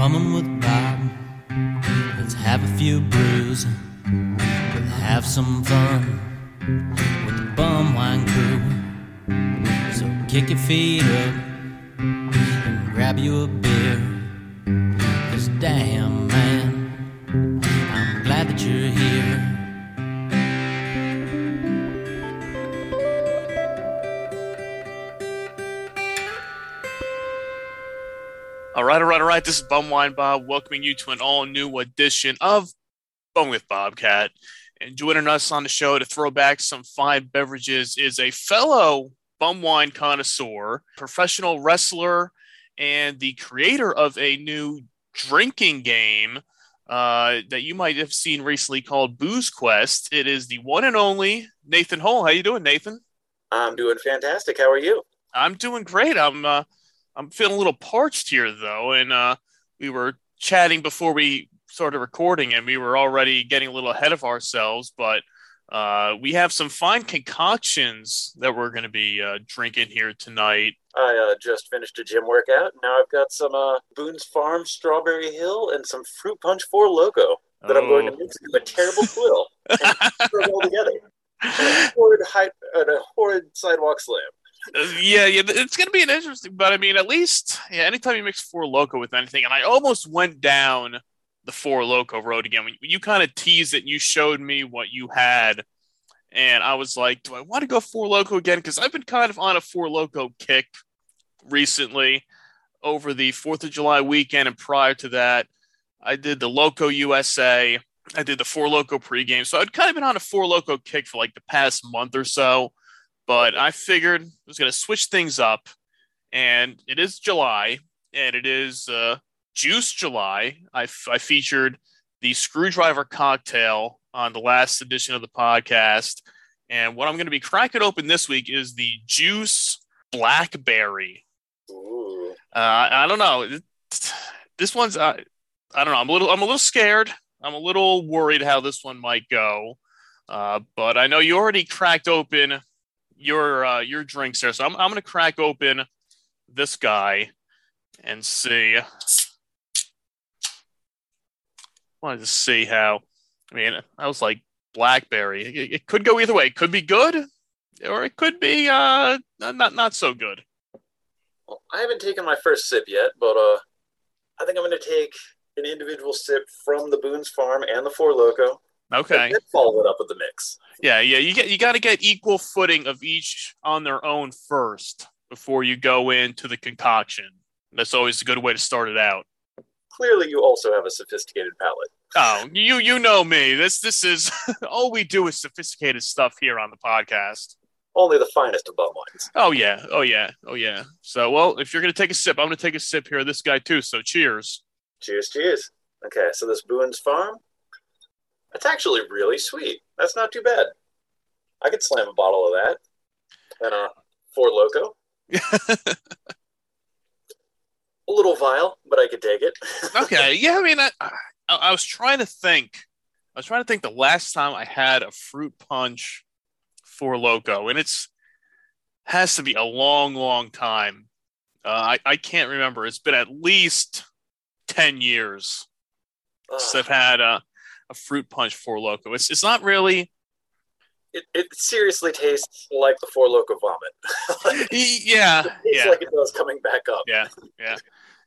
bumming with Bob. Let's have a few brews. We'll have some fun with the bum wine crew. So kick your feet up and grab you a beer. Cause damn, right, all right, all right. This is Bumwine Bob welcoming you to an all new edition of Bum with Bobcat. And joining us on the show to throw back some fine beverages is a fellow bum wine connoisseur, professional wrestler, and the creator of a new drinking game uh, that you might have seen recently called Booze Quest. It is the one and only Nathan Hole. How you doing, Nathan? I'm doing fantastic. How are you? I'm doing great. I'm uh, I'm feeling a little parched here though, and uh, we were chatting before we started recording, and we were already getting a little ahead of ourselves. But uh, we have some fine concoctions that we're going to be uh, drinking here tonight. I uh, just finished a gym workout. Now I've got some uh, Boone's Farm Strawberry Hill and some Fruit Punch Four Loko that I'm going to Oh. mix into a terrible quill and throw it all together. And a horrid, a horrid sidewalk slam. Yeah, yeah, it's going to be an interesting. But I mean, at least yeah, anytime you mix Four Loko with anything, and I almost went down the Four Loko road again. When you kind of teased it, and you showed me what you had, and I was like, do I want to go Four Loko again? Because I've been kind of on a Four Loko kick recently over the Fourth of July weekend, and prior to that, I did the Loco USA. I did the Four Loko pregame, so I'd kind of been on a Four Loko kick for like the past month or so but I figured I was going to switch things up. And it is July, and it is uh, Joose July. I, f- I featured the Screwdriver cocktail on the last edition of the podcast. And what I'm going to be cracking open this week is the Joose Blackberry. Ooh. Uh, I I don't know. This one's uh, I don't know. I'm a little I'm a little scared. I'm a little worried how this one might go. Uh, but I know you already cracked open your uh, your drinks there, so I'm I'm gonna crack open this guy and see. Wanted to see how. I mean, I was like blackberry. It, it could go either way. It could be good, or it could be uh not not so good. Well, I haven't taken my first sip yet, but uh, I think I'm going to take an individual sip from the Boone's Farm and the Four Loko. Okay. And follow it up with the mix. Yeah, yeah. You get you got to get equal footing of each on their own first before you go into the concoction. That's always a good way to start it out. Clearly, you also have a sophisticated palate. Oh, you you know me. This this is all we do is sophisticated stuff here on the podcast. Only the finest of bum wines. Oh yeah, oh yeah, oh yeah. So well, if you're gonna take a sip, I'm gonna take a sip here. of This guy too. So cheers. Cheers, cheers. Okay, so this Boone's Farm, it's actually really sweet. That's not too bad. I could slam a bottle of that. And a Four Loko, a little vile, but I could take it. okay, yeah. I mean, I, I I was trying to think. I was trying to think the last time I had a fruit punch Four Loko, and it's has to be a long, long time. Uh, I I can't remember. It's been at least ten years since I've had a, a fruit punch Four Loko. It's it's not really. it, it seriously tastes like the Four Loko vomit. Yeah, it tastes yeah. like it does coming back up. Yeah, yeah,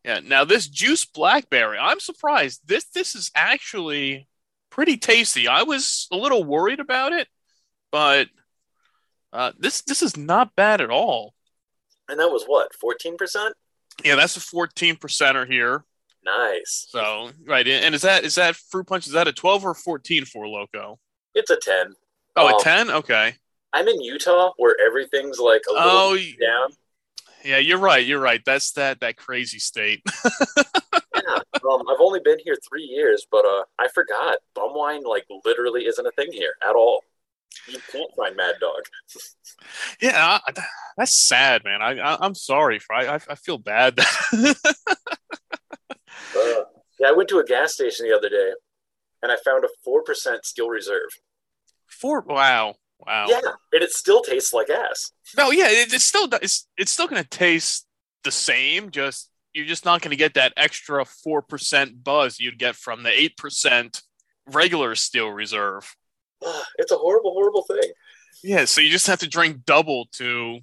yeah. Now this Joose blackberry, I'm surprised. This this is actually pretty tasty. I was a little worried about it, but uh, this this is not bad at all. And that was what, 14%? Yeah, that's a 14 percenter here. Nice. So right, and is that is that fruit punch? Is that a 12 or 14 Four Loko? It's a 10. Oh, a Um, 10. Okay. I'm in Utah where everything's like a little Oh, down. yeah. You're right. You're right. That's that that crazy state. Yeah. Um, I've only been here three years, but uh, I forgot. Bum wine, like, literally isn't a thing here at all. You can't find Mad Dog. Yeah, I, that's sad, man. I, I I'm sorry for I, I feel bad. Uh, yeah, I went to a gas station the other day and I found a 4% steel reserve. Four? wow, wow. Yeah, and it still tastes like ass. No, yeah, it, it's still it's it's still gonna taste the same, just you're just not going to get that extra four percent buzz you'd get from the eight percent regular Steel Reserve. It's a horrible, horrible thing. Yeah, so you just have to drink double to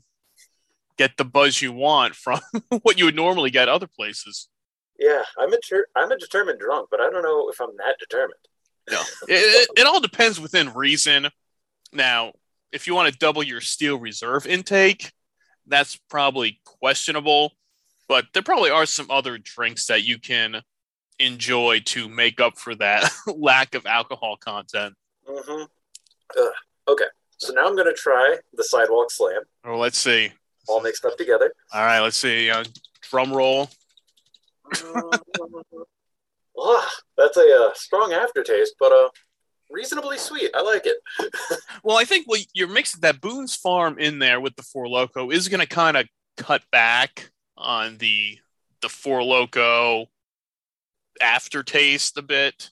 get the buzz you want from what you would normally get other places. Yeah, I'm a ter- I'm a determined drunk, but I don't know if I'm that determined. No, it, it, it all depends within reason. Now, if you want to double your steel reserve intake, that's probably questionable. But there probably are some other drinks that you can enjoy to make up for that lack of alcohol content. Mm-hmm. Ugh. Okay, so now I'm gonna try the sidewalk slam, Well, let's see. all mixed up together. All right, let's see. Uh, drum roll. Ah, that's a uh, strong aftertaste, but uh, reasonably sweet. I like it. Well, I think well, you're mixing that Boone's Farm in there with the Four Loko is going to kind of cut back on the the Four Loko aftertaste a bit.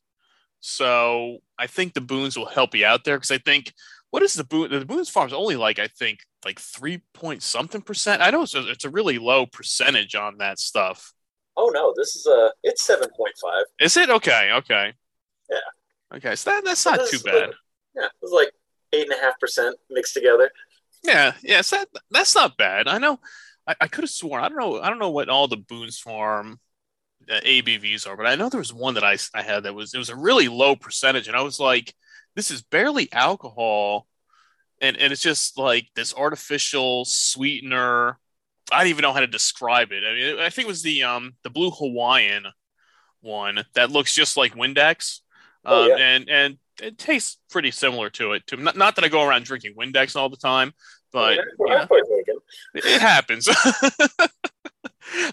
So I think the Boone's will help you out there because I think what is the Boone? The Boone's Farm's only like I think like three point something percent. I know it's a, it's a really low percentage on that stuff. Oh no, this is a it's seven point five. Is it okay? Okay. Yeah. Okay, so that, that's not too bad. like- Yeah, it was like eight and a half percent mixed together. Yeah, yeah, so that that's not bad. I know. I, I could have sworn. I don't know. I don't know what all the Boone's Farm uh, ABVs are, but I know there was one that I I had that was it was a really low percentage, and I was like, this is barely alcohol, and and it's just like this artificial sweetener. I don't even know how to describe it. I mean, I think it was the um the Blue Hawaiian one that looks just like Windex, Oh, um, yeah. and and it tastes pretty similar to it. To not, not that I go around drinking Windex all the time, but Yeah, you know, I'm quite taken. it happens.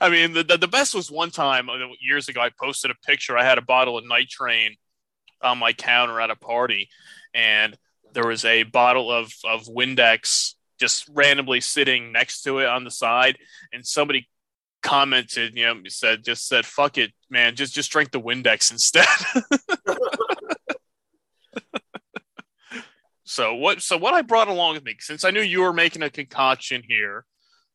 I mean, the, the the best was one time uh, years ago. I posted a picture. I had a bottle of Night Train on my counter at a party, and there was a bottle of of Windex just randomly sitting next to it on the side, and somebody commented, you know, said just said, "Fuck it, man, just just drink the Windex instead." so what? So what I brought along with me, since I knew you were making a concoction here,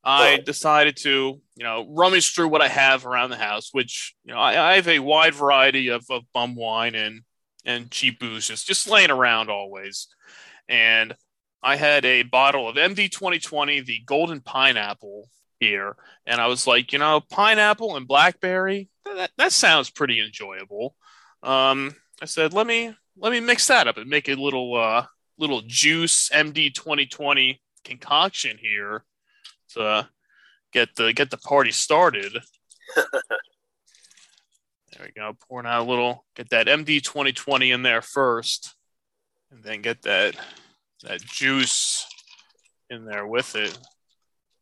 I decided to, you know, rummage through what I have around the house, which you know I, I have a wide variety of, of bum wine and and cheap booze just just laying around always, and I had a bottle of MD 2020, the Golden Pineapple here, and I was like, you know, pineapple and blackberry, that, that sounds pretty enjoyable. Um, I said, let me let me mix that up and make a little uh, little Joose MD 2020 concoction here to get the get the party started. there we go. Pouring out a little, get that MD 2020 in there first, and then get that that Joose in there with it.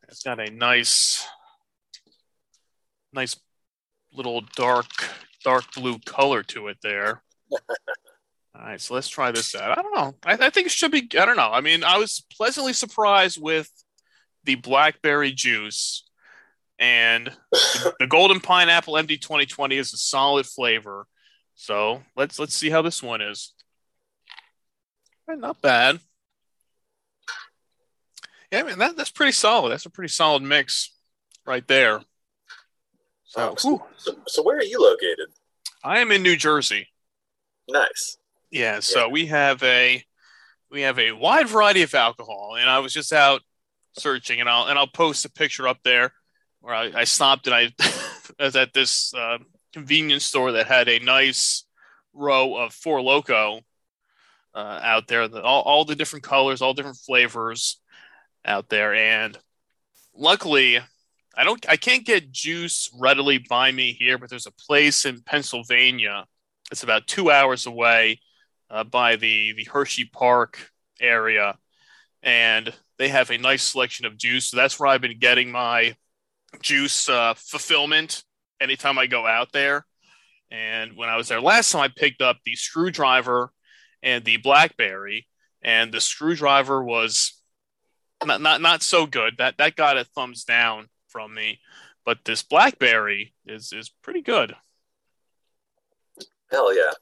It's got a nice, nice little dark, dark blue color to it there. All right, so let's try this out. I don't know. I, I think it should be. I don't know. I mean, I was pleasantly surprised with the blackberry Joose, and the golden pineapple MD 2020 is a solid flavor. So let's let's see how this one is. Not bad. Yeah, I mean that, that's pretty solid. That's a pretty solid mix right there. So, Oh, so, so, where are you located? I am in New Jersey. Nice. Yeah, so we have a we have a wide variety of alcohol, and I was just out searching, and I'll and I'll post a picture up there where I, I stopped and I was at this uh, convenience store that had a nice row of Four Loko uh, out there, the, all all the different colors, all different flavors out there, and luckily. I don't. I can't get Joose readily by me here, but there's a place in Pennsylvania. It's about two hours away uh, by the the Hershey Park area, and they have a nice selection of Joose. So that's where I've been getting my Joose uh, fulfillment anytime I go out there. And when I was there last time, I picked up the screwdriver and the blackberry, and the screwdriver was not not not so good. That that got a thumbs down from me, but this blackberry is is pretty good. Hell yeah.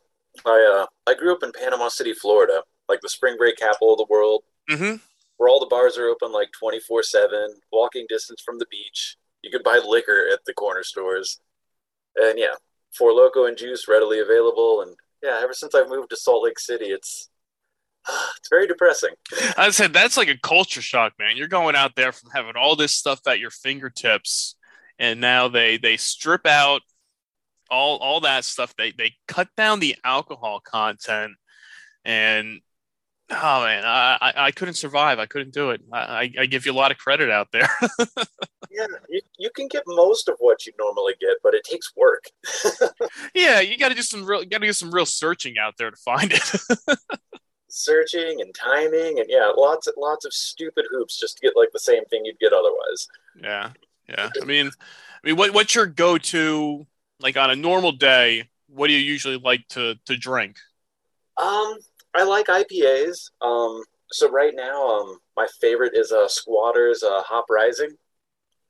I uh I grew up in Panama City, Florida, like the spring break capital of the world, Mm-hmm. where all the bars are open like twenty four seven, walking distance from the beach. You can buy liquor at the corner stores, and yeah, Four Loko and Joose readily available. And yeah, ever since I've moved to Salt Lake City, it's it's very depressing. I said that's like a culture shock, man. You're going out there from having all this stuff at your fingertips, and now they they strip out all all that stuff. They they cut down the alcohol content, and oh man, I I, I couldn't survive. I couldn't do it. I, I give you a lot of credit out there. yeah, you, you can get most of what you normally get, but it takes work. yeah, you got to do some real, got to do some real searching out there to find it. searching and timing, and yeah, lots of lots of stupid hoops just to get like the same thing you'd get otherwise. Yeah, yeah. I mean, I mean, what what's your go to like on a normal day? What do you usually like to to drink? Um, I like IPAs. Um, so right now, um, my favorite is a uh, Squatters uh, Hop Rising.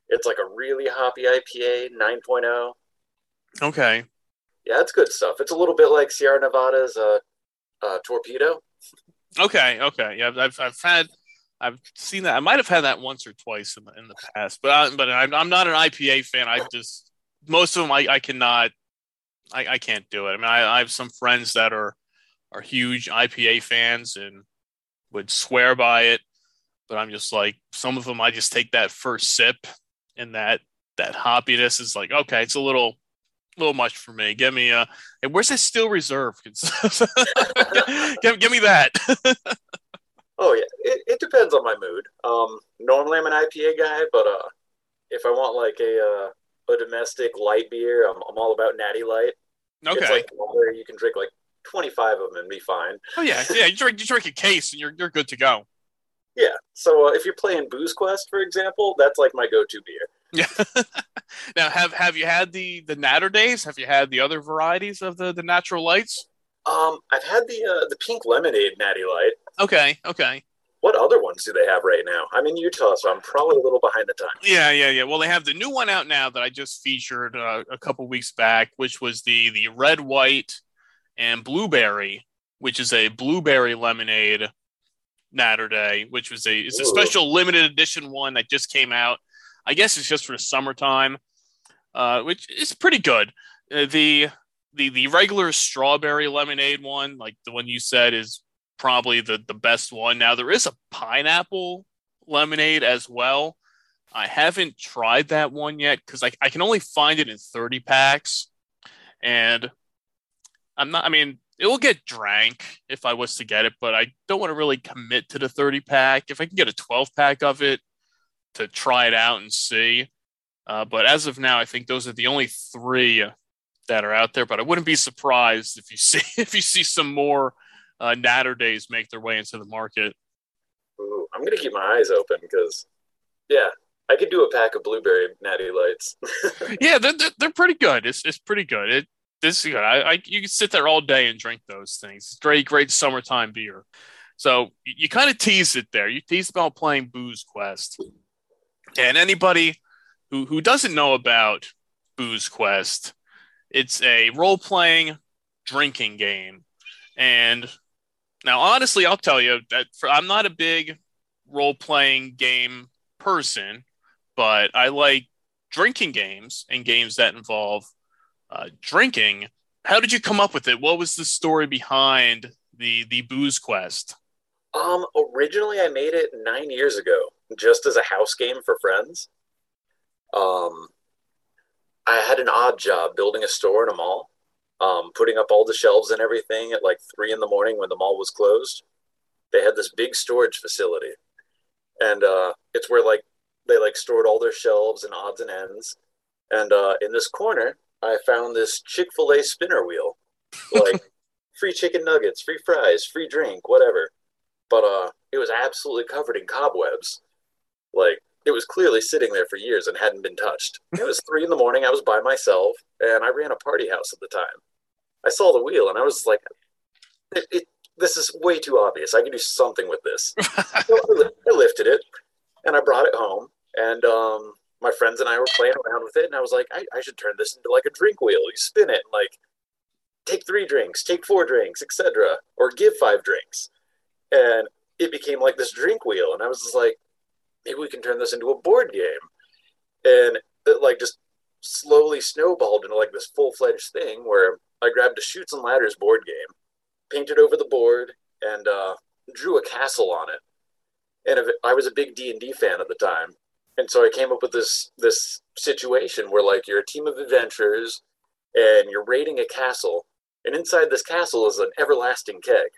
It's like a really hoppy IPA, 9.0. Okay. Yeah, it's good stuff. It's a little bit like Sierra Nevada's uh, uh, Torpedo. Okay, okay. Yeah, I've, I've had, I've seen that. I might have had that once or twice in the, in the past, but I, but I'm, I'm not an IPA fan. I just, most of them I, I cannot, I, I can't do it. I mean, I, I have some friends that are, are huge IPA fans and would swear by it. But I'm just like some of them. I just take that first sip, and that that hoppiness is like okay, it's a little little much for me. Give me a. Hey, where's that Steel Reserve? give, give me that. oh yeah, it, it depends on my mood. Um, normally I'm an IPA guy, but uh, if I want like a uh, a domestic light beer, I'm, I'm all about Natty Light. Okay. It's like where you can drink like 25 of them and be fine. Oh yeah, yeah. You drink you drink a case and you're you're good to go. Yeah. So uh, if you're playing Booze Quest, for example, that's like my go-to beer. Yeah. now, have have you had the the Naturdays? Have you had the other varieties of the the natural lights? Um, I've had the uh, the pink lemonade natty light. Okay. Okay. What other ones do they have right now? I'm in Utah, so I'm probably a little behind the times. Yeah, yeah, yeah. Well, they have the new one out now that I just featured uh, a couple weeks back, which was the the red, white, and blueberry, which is a blueberry lemonade Naturday, which was a it's a special limited edition one that just came out. I guess it's just for the summertime, uh, which is pretty good. Uh, the the the regular strawberry lemonade one, like the one you said, is probably the the best one. Now there is a pineapple lemonade as well. I haven't tried that one yet because I, I can only find it in 30 packs. And I'm not, I mean, it will get drank if I was to get it, but I don't want to really commit to the 30 pack. If I can get a 12 pack of it to try it out and see. Uh, but as of now, I think those are the only three that are out there. But I wouldn't be surprised if you see if you see some more uh, Naturdays make their way into the market. Ooh, I'm gonna keep my eyes open because, yeah, I could do a pack of blueberry natty lights. yeah, they're, they're, pretty good. It's, it's pretty good. It this is good. I, I you can sit there all day and drink those things. It's Great, great summertime beer. So you, you kind of tease it there. You tease about playing Booze Quest, and anybody who who doesn't know about Booze Quest, it's a role playing drinking game. And now, honestly, I'll tell you that for, I'm not a big role playing game person, but I like drinking games and games that involve uh, drinking. How did you come up with it? What was the story behind the the booze quest? Um, originally I made it nine years ago, just as a house game for friends. Um, I had an odd job building a store in a mall, um, putting up all the shelves and everything at like three in the morning when the mall was closed. They had this big storage facility, and uh, it's where like they like stored all their shelves and odds and ends. And uh, in this corner, I found this Chick fil A spinner wheel. Like free chicken nuggets, free fries, free drink, whatever. But uh it was absolutely covered in cobwebs. Like it was clearly sitting there for years and hadn't been touched. It was three in the morning, I was by myself, and I ran a party house at the time. I saw the wheel and I was like, it, it, this is way too obvious. I can do something with this. so I lifted it and I brought it home. And um, my friends and I were playing around with it, and I was like, I, I should turn this into like a drink wheel. You spin it, and like take three drinks, take four drinks, etc., or give five drinks, and it became like this drink wheel. And I was just like, maybe we can turn this into a board game. And it like just slowly snowballed into like this full fledged thing where I grabbed a Chutes and Ladders board game, painted over the board, and uh, drew a castle on it. And I was a big D and D fan at the time, and so I came up with this this situation where like you're a team of adventurers, and you're raiding a castle, and inside this castle is an everlasting keg.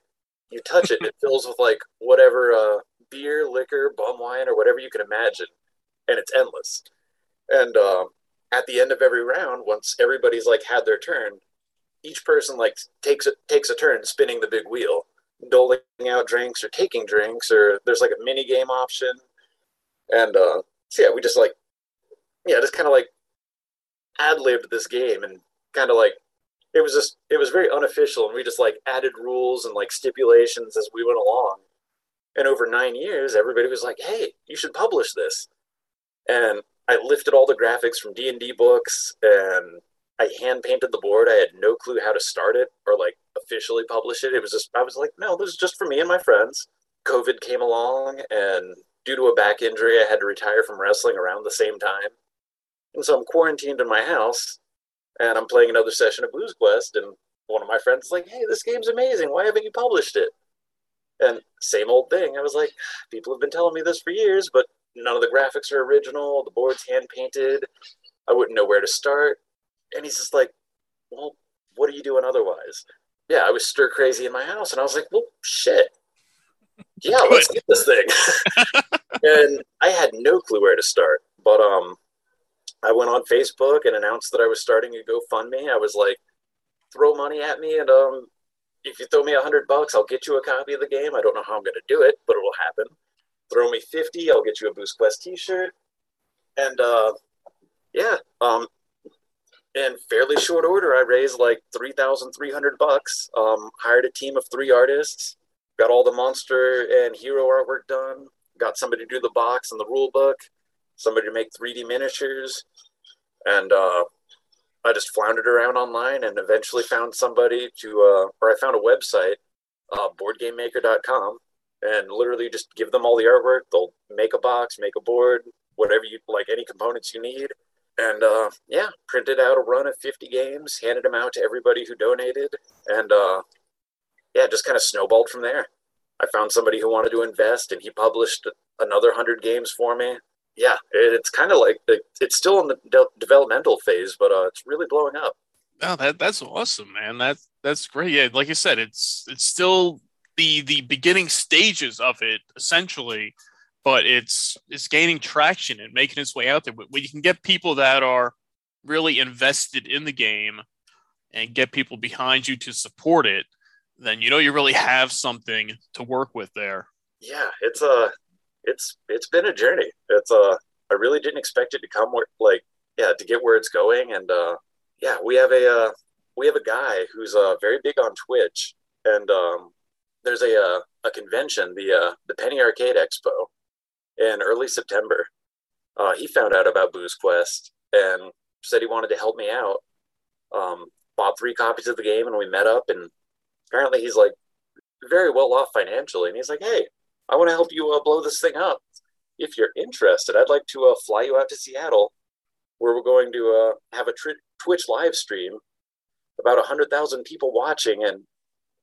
You touch it, it fills with like whatever uh, beer, liquor, bum wine, or whatever you can imagine, and it's endless. And uh, at the end of every round, once everybody's like had their turn, each person like takes a, takes a turn spinning the big wheel, doling out drinks or taking drinks, or there's like a mini game option. And uh, so yeah, we just like yeah, just kind of like ad libbed this game and kind of like it was just it was very unofficial and we just like added rules and like stipulations as we went along and over nine years everybody was like hey you should publish this. And i lifted all the graphics from d&d books and i hand painted the board. I had no clue how to start it or like officially publish it. It was just i was like no this is just for me and my friends. Covid came along and due to a back injury i had to retire from wrestling around the same time. And so i'm quarantined in my house and I'm playing another session of Booze Quest, and one of my friends is like, "Hey, this game's amazing. Why haven't you published it?" And same old thing. I was like, "People have been telling me this for years, but none of the graphics are original. The board's hand painted. I wouldn't know where to start." And he's just like, "Well, what are you doing otherwise?" Yeah, I was stir crazy in my house, and I was like, "Well, shit." Yeah, let's get this thing. and I had no clue where to start, but um, I went on Facebook and announced that I was starting a GoFundMe. I was like, throw money at me, and um, if you throw me a hundred bucks, I'll get you a copy of the game. I don't know how I'm going to do it, but it will happen. Throw me fifty, I'll get you a Booze Quest T-shirt, and uh, yeah, um, in fairly short order, I raised like three thousand three hundred bucks. Um, hired a team of three artists, got all the monster and hero artwork done, got somebody to do the box and the rule book somebody to make 3D miniatures, and uh, I just floundered around online and eventually found somebody to, uh, or I found a website, uh, boardgamemaker.com, and literally just give them all the artwork. They'll make a box, make a board, whatever you like, any components you need. And uh, yeah, printed out a run of 50 games, handed them out to everybody who donated, and uh, yeah, just kind of snowballed from there. I found somebody who wanted to invest, and he published another 100 games for me yeah, it's kind of like it's still in the de- developmental phase, but uh, it's really blowing up. Oh, that that's awesome, man. That's that's great. Yeah, like I said, it's it's still the the beginning stages of it essentially, but it's it's gaining traction and making its way out there. When you can get people that are really invested in the game and get people behind you to support it, then you know you really have something to work with there. Yeah, it's a uh, it's it's been a journey. It's uh I really didn't expect it to come where like yeah to get where it's going and uh yeah we have a uh, we have a guy who's uh very big on Twitch and um there's a uh, a convention the uh the Penny Arcade Expo in early September. Uh, he found out about Booze Quest and said he wanted to help me out. Um, bought three copies of the game and we met up and apparently he's like very well off financially and he's like hey I want to help you uh, blow this thing up. If you're interested, I'd like to uh, fly you out to Seattle, where we're going to uh, have a tr- Twitch live stream, about a hundred thousand people watching, and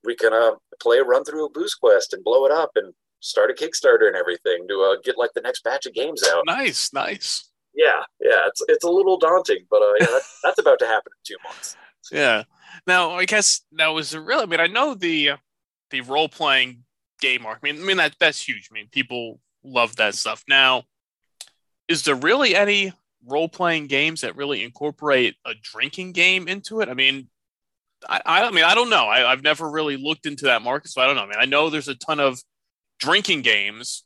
we can uh, play a run through a Booze Quest and blow it up and start a Kickstarter and everything to uh, get like the next batch of games out. Nice, nice. Yeah, yeah, it's it's a little daunting, but uh, yeah, that's, that's about to happen in two months. Yeah. Now, I guess that was really? I mean, I know the the role playing game mark. I mean, I mean that that's huge. I mean, people love that stuff. Now, is there really any role playing games that really incorporate a drinking game into it? I mean, I, I mean, I don't know. I, have never really looked into that market, so I don't know. I mean, I know there's a ton of drinking games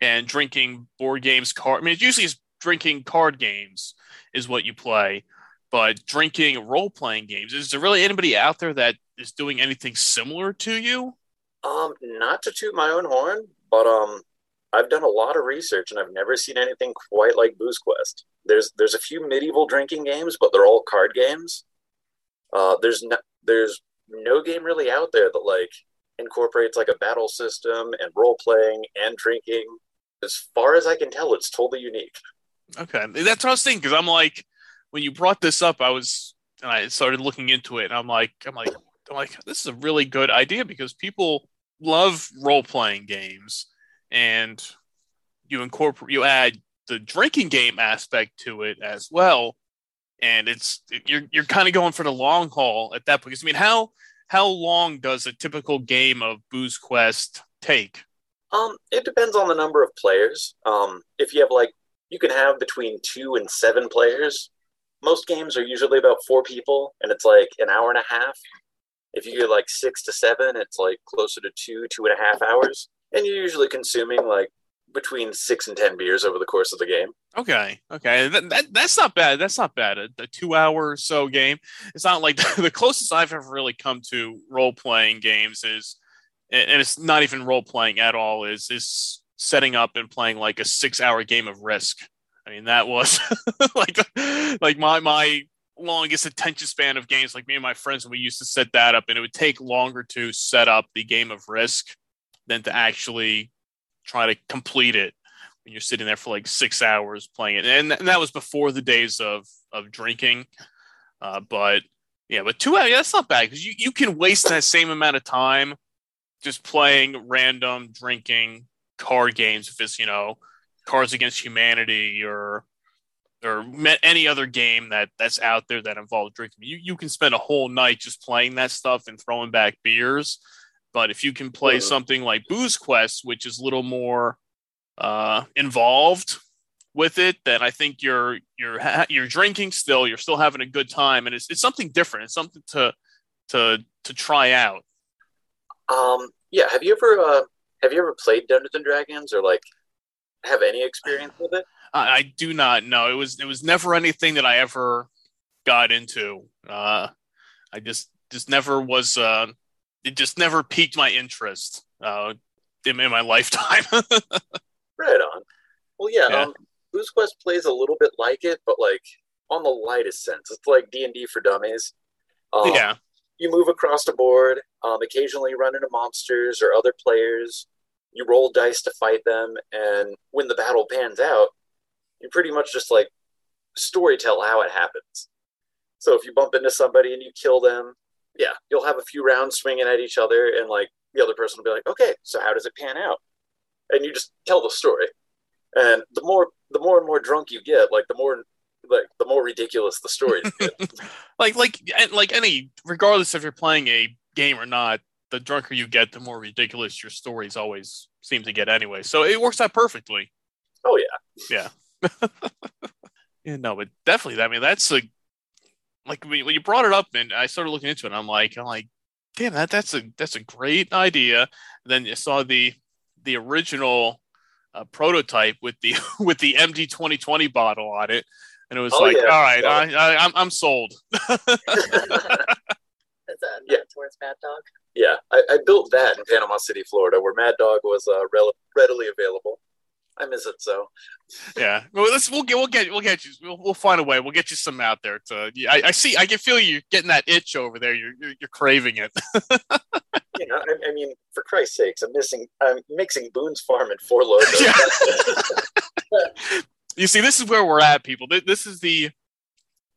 and drinking board games, card. I mean, it's usually drinking card games is what you play, but drinking role playing games. Is there really anybody out there that is doing anything similar to you? Um, not to toot my own horn, but um, I've done a lot of research and I've never seen anything quite like Booze Quest. There's there's a few medieval drinking games, but they're all card games. Uh, there's no, there's no game really out there that like incorporates like a battle system and role playing and drinking. As far as I can tell, it's totally unique. Okay, that's what I was thinking because I'm like, when you brought this up, I was and I started looking into it, and I'm like, I'm like, I'm like, this is a really good idea because people love role playing games, and you incorporate, you add the drinking game aspect to it as well, and it's you're you're kind of going for the long haul at that point. Because I mean, how how long does a typical game of Booze Quest take? Um, it depends on the number of players. Um, if you have like, you can have between two and seven players. Most games are usually about four people, and it's like an hour and a half. If you get like six to seven, it's like closer to two, two and a half hours. And you're usually consuming like between six and ten beers over the course of the game. Okay, okay, that, that that's not bad. That's not bad. A, a two-hour so game. It's not like the closest I've ever really come to role-playing games is, and it's not even role-playing at all. Is is setting up and playing like a six-hour game of Risk. I mean, that was like like my my longest attention span of games. Like me and my friends, we used to set that up, and it would take longer to set up the game of Risk than to actually try to complete it when you're sitting there for like six hours playing it. And, and that was before the days of of drinking. Uh, but yeah, but two hours, that's not bad because you, you can waste that same amount of time just playing random drinking card games if it's, you know, Cards Against Humanity or or met any other game that that's out there that involves drinking. You you can spend a whole night just playing that stuff and throwing back beers. But if you can play mm-hmm. something like Booze Quest, which is a little more uh, involved with it, then I think you're you're ha- you're drinking still. You're still having a good time, and it's it's something different. It's something to to to try out. Um. Yeah. Have you ever uh, have you ever played Dungeons and Dragons or like have any experience with it? I, I do not know. It was it was never anything that I ever got into. Uh, I just just never was. Uh, it just never piqued my interest uh, in, in my lifetime. right on. Well, yeah, yeah. Um, Booze Quest plays a little bit like it, but like on the lightest sense. It's like D and D for dummies. Um, yeah. You move across the board. Um, occasionally, run into monsters or other players. You roll dice to fight them, and when the battle pans out, you pretty much just like story tell how it happens. So if you bump into somebody and you kill them, yeah, you'll have a few rounds swinging at each other, and like the other person will be like, okay, so how does it pan out? And you just tell the story. And the more the more and more drunk you get, like the more like the more ridiculous the story like like like any regardless if you're playing a game or not, the drunker you get, the more ridiculous your stories always seem to get anyway. So it works out perfectly. Oh yeah. Yeah. yeah, no, but definitely. I mean, that's a like when, when you brought it up and I started looking into it, I'm like, I'm like, damn, that that's a that's a great idea. And then you saw the the original uh, prototype with the with the MD 2020 bottle on it, and it was oh, like, yeah. all right, I, I, I'm I'm sold. Is that yeah. towards Mad Dog? Yeah, I, I, built that in Panama City, Florida, where Mad Dog was uh, rel- readily available. I miss it so. Yeah, well, let's we'll get we'll get we'll get you we'll, we'll find a way. We'll get you some out there. To I, I see I can feel you getting that itch over there. You're you're, you're craving it. you know, I, I, mean, for Christ's sakes, I'm missing I'm mixing Boone's Farm and Four Loko. Yeah. you see, this is where we're at, people. This is the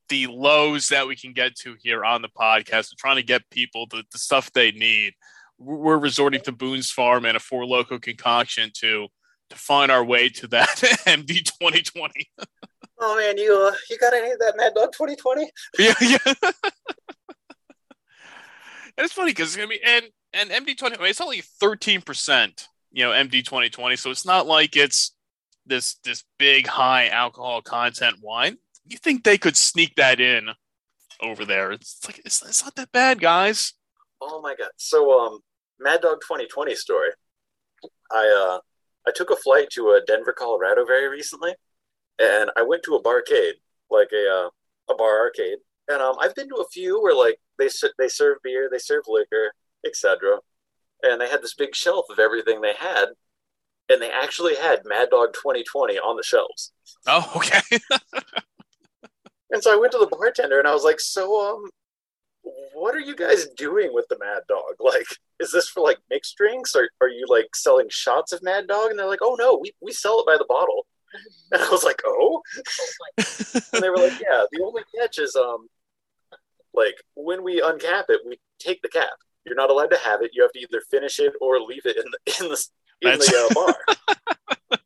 the lows that we can get to here on the podcast. We're trying to get people the, the stuff they need. We're resorting to Boone's Farm and a Four Loko concoction to to find our way to that MD 2020. oh man, you uh, you got any of that Mad Dog 2020? Yeah, yeah. and it's funny because I mean, and and MD 20, I mean, it's only 13 percent, you know, MD 2020. So it's not like it's this this big high alcohol content wine. You think they could sneak that in over there? It's like it's, it's not that bad, guys. Oh my god! So um, Mad Dog 2020 story. I uh I took a flight to uh, Denver, Colorado very recently, and I went to a barcade, like a uh, a bar arcade. And um, I've been to a few where like they they serve beer, they serve liquor, etc. And they had this big shelf of everything they had, and they actually had Mad Dog 2020 on the shelves. Oh, okay. and so I went to the bartender and I was like, "So, um, what are you guys doing with the Mad Dog? Like, is this for like mixed drinks? Or are you like selling shots of Mad Dog? And they're like, oh no, we, we sell it by the bottle. And I was like, oh. and they were like, yeah. The only catch is um, like when we uncap it, we take the cap. You're not allowed to have it. You have to either finish it or leave it in the in the in That's- the uh, bar.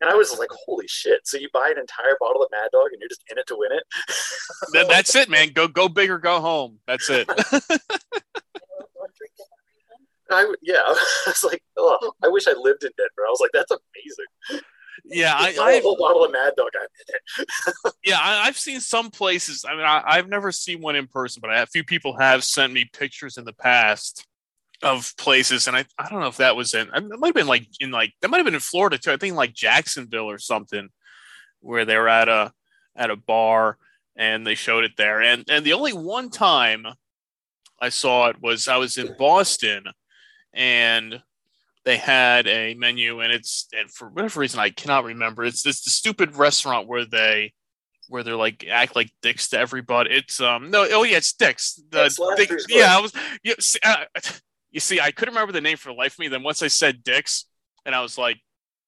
and I was like, holy shit! So you buy an entire bottle of Mad Dog and you're just in it to win it? That's it, man. Go go big or go home. That's it. I yeah, I was like, oh, I wish I lived in Denver. I was like, that's amazing. Yeah, I, I a whole bottle of Mad Dog. I'm in it. yeah, I, I've seen some places. I mean, I, I've never seen one in person, but a few people have sent me pictures in the past of places, and I, I don't know if that was in. It might have been like in like that might have been in Florida too. I think like Jacksonville or something, where they were at a at a bar and they showed it there. And and the only one time I saw it was I was in Boston, and they had a menu, and it's and for whatever reason I cannot remember. It's this the stupid restaurant where they where they're like act like dicks to everybody. It's um no oh yeah it's dicks. The, yeah I was you see, uh, you see I couldn't remember the name for the life of me. Then once I said dicks, and I was like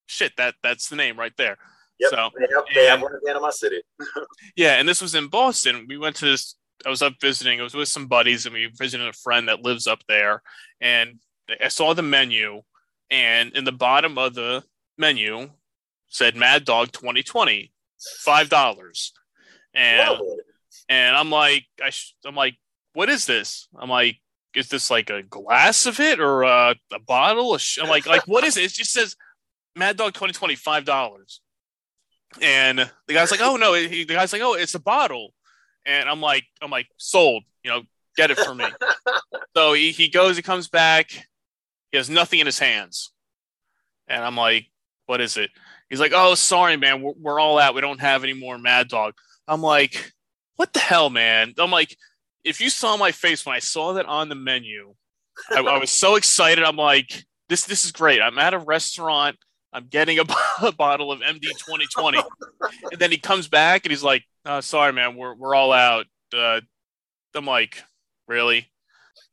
shit that that's the name right there. Yep, So they have, they have one in Panama City. yeah, and this was in Boston. We went to this. I was up visiting. I was with some buddies, and we visited a friend that lives up there. And I saw the menu, and in the bottom of the menu said "Mad Dog 2020, five dollars." And and I'm like, I sh- I'm like, what is this? I'm like, is this like a glass of it or uh, a bottle? A sh-? I'm like, like what is it? It just says Mad Dog 2020, five dollars. And the guy's like, oh no, he, the guy's like, oh, it's a bottle. And I'm like, I'm like, sold. You know, get it for me. so he, he goes, he comes back, he has nothing in his hands, and I'm like, what is it? He's like, oh, sorry, man, we're, we're all out. We don't have any more Mad Dog. I'm like, what the hell, man? I'm like, if you saw my face when I saw that on the menu, I, I was so excited. I'm like, this this is great. I'm at a restaurant. I'm getting a, bottle of MD 2020, and then he comes back and he's like, oh, "Sorry, man, we're we're all out." Uh, I'm like, "Really?"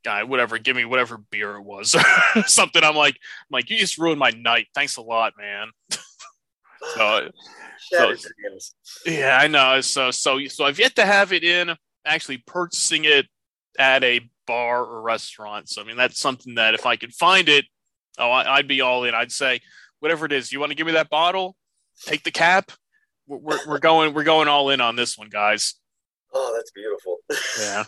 Guy, whatever. Give me whatever beer it was, or something. I'm like, I'm like, you just ruined my night. Thanks a lot, man. So, so- yeah, I know. So so so I've yet to have it in actually purchasing it at a bar or restaurant. So I mean that's something that if I could find it, oh I, I'd be all in. I'd say whatever it is, you want to give me that bottle, take the cap. We're, we're, we're going we're going all in on this one, guys. Oh, that's beautiful. Yeah,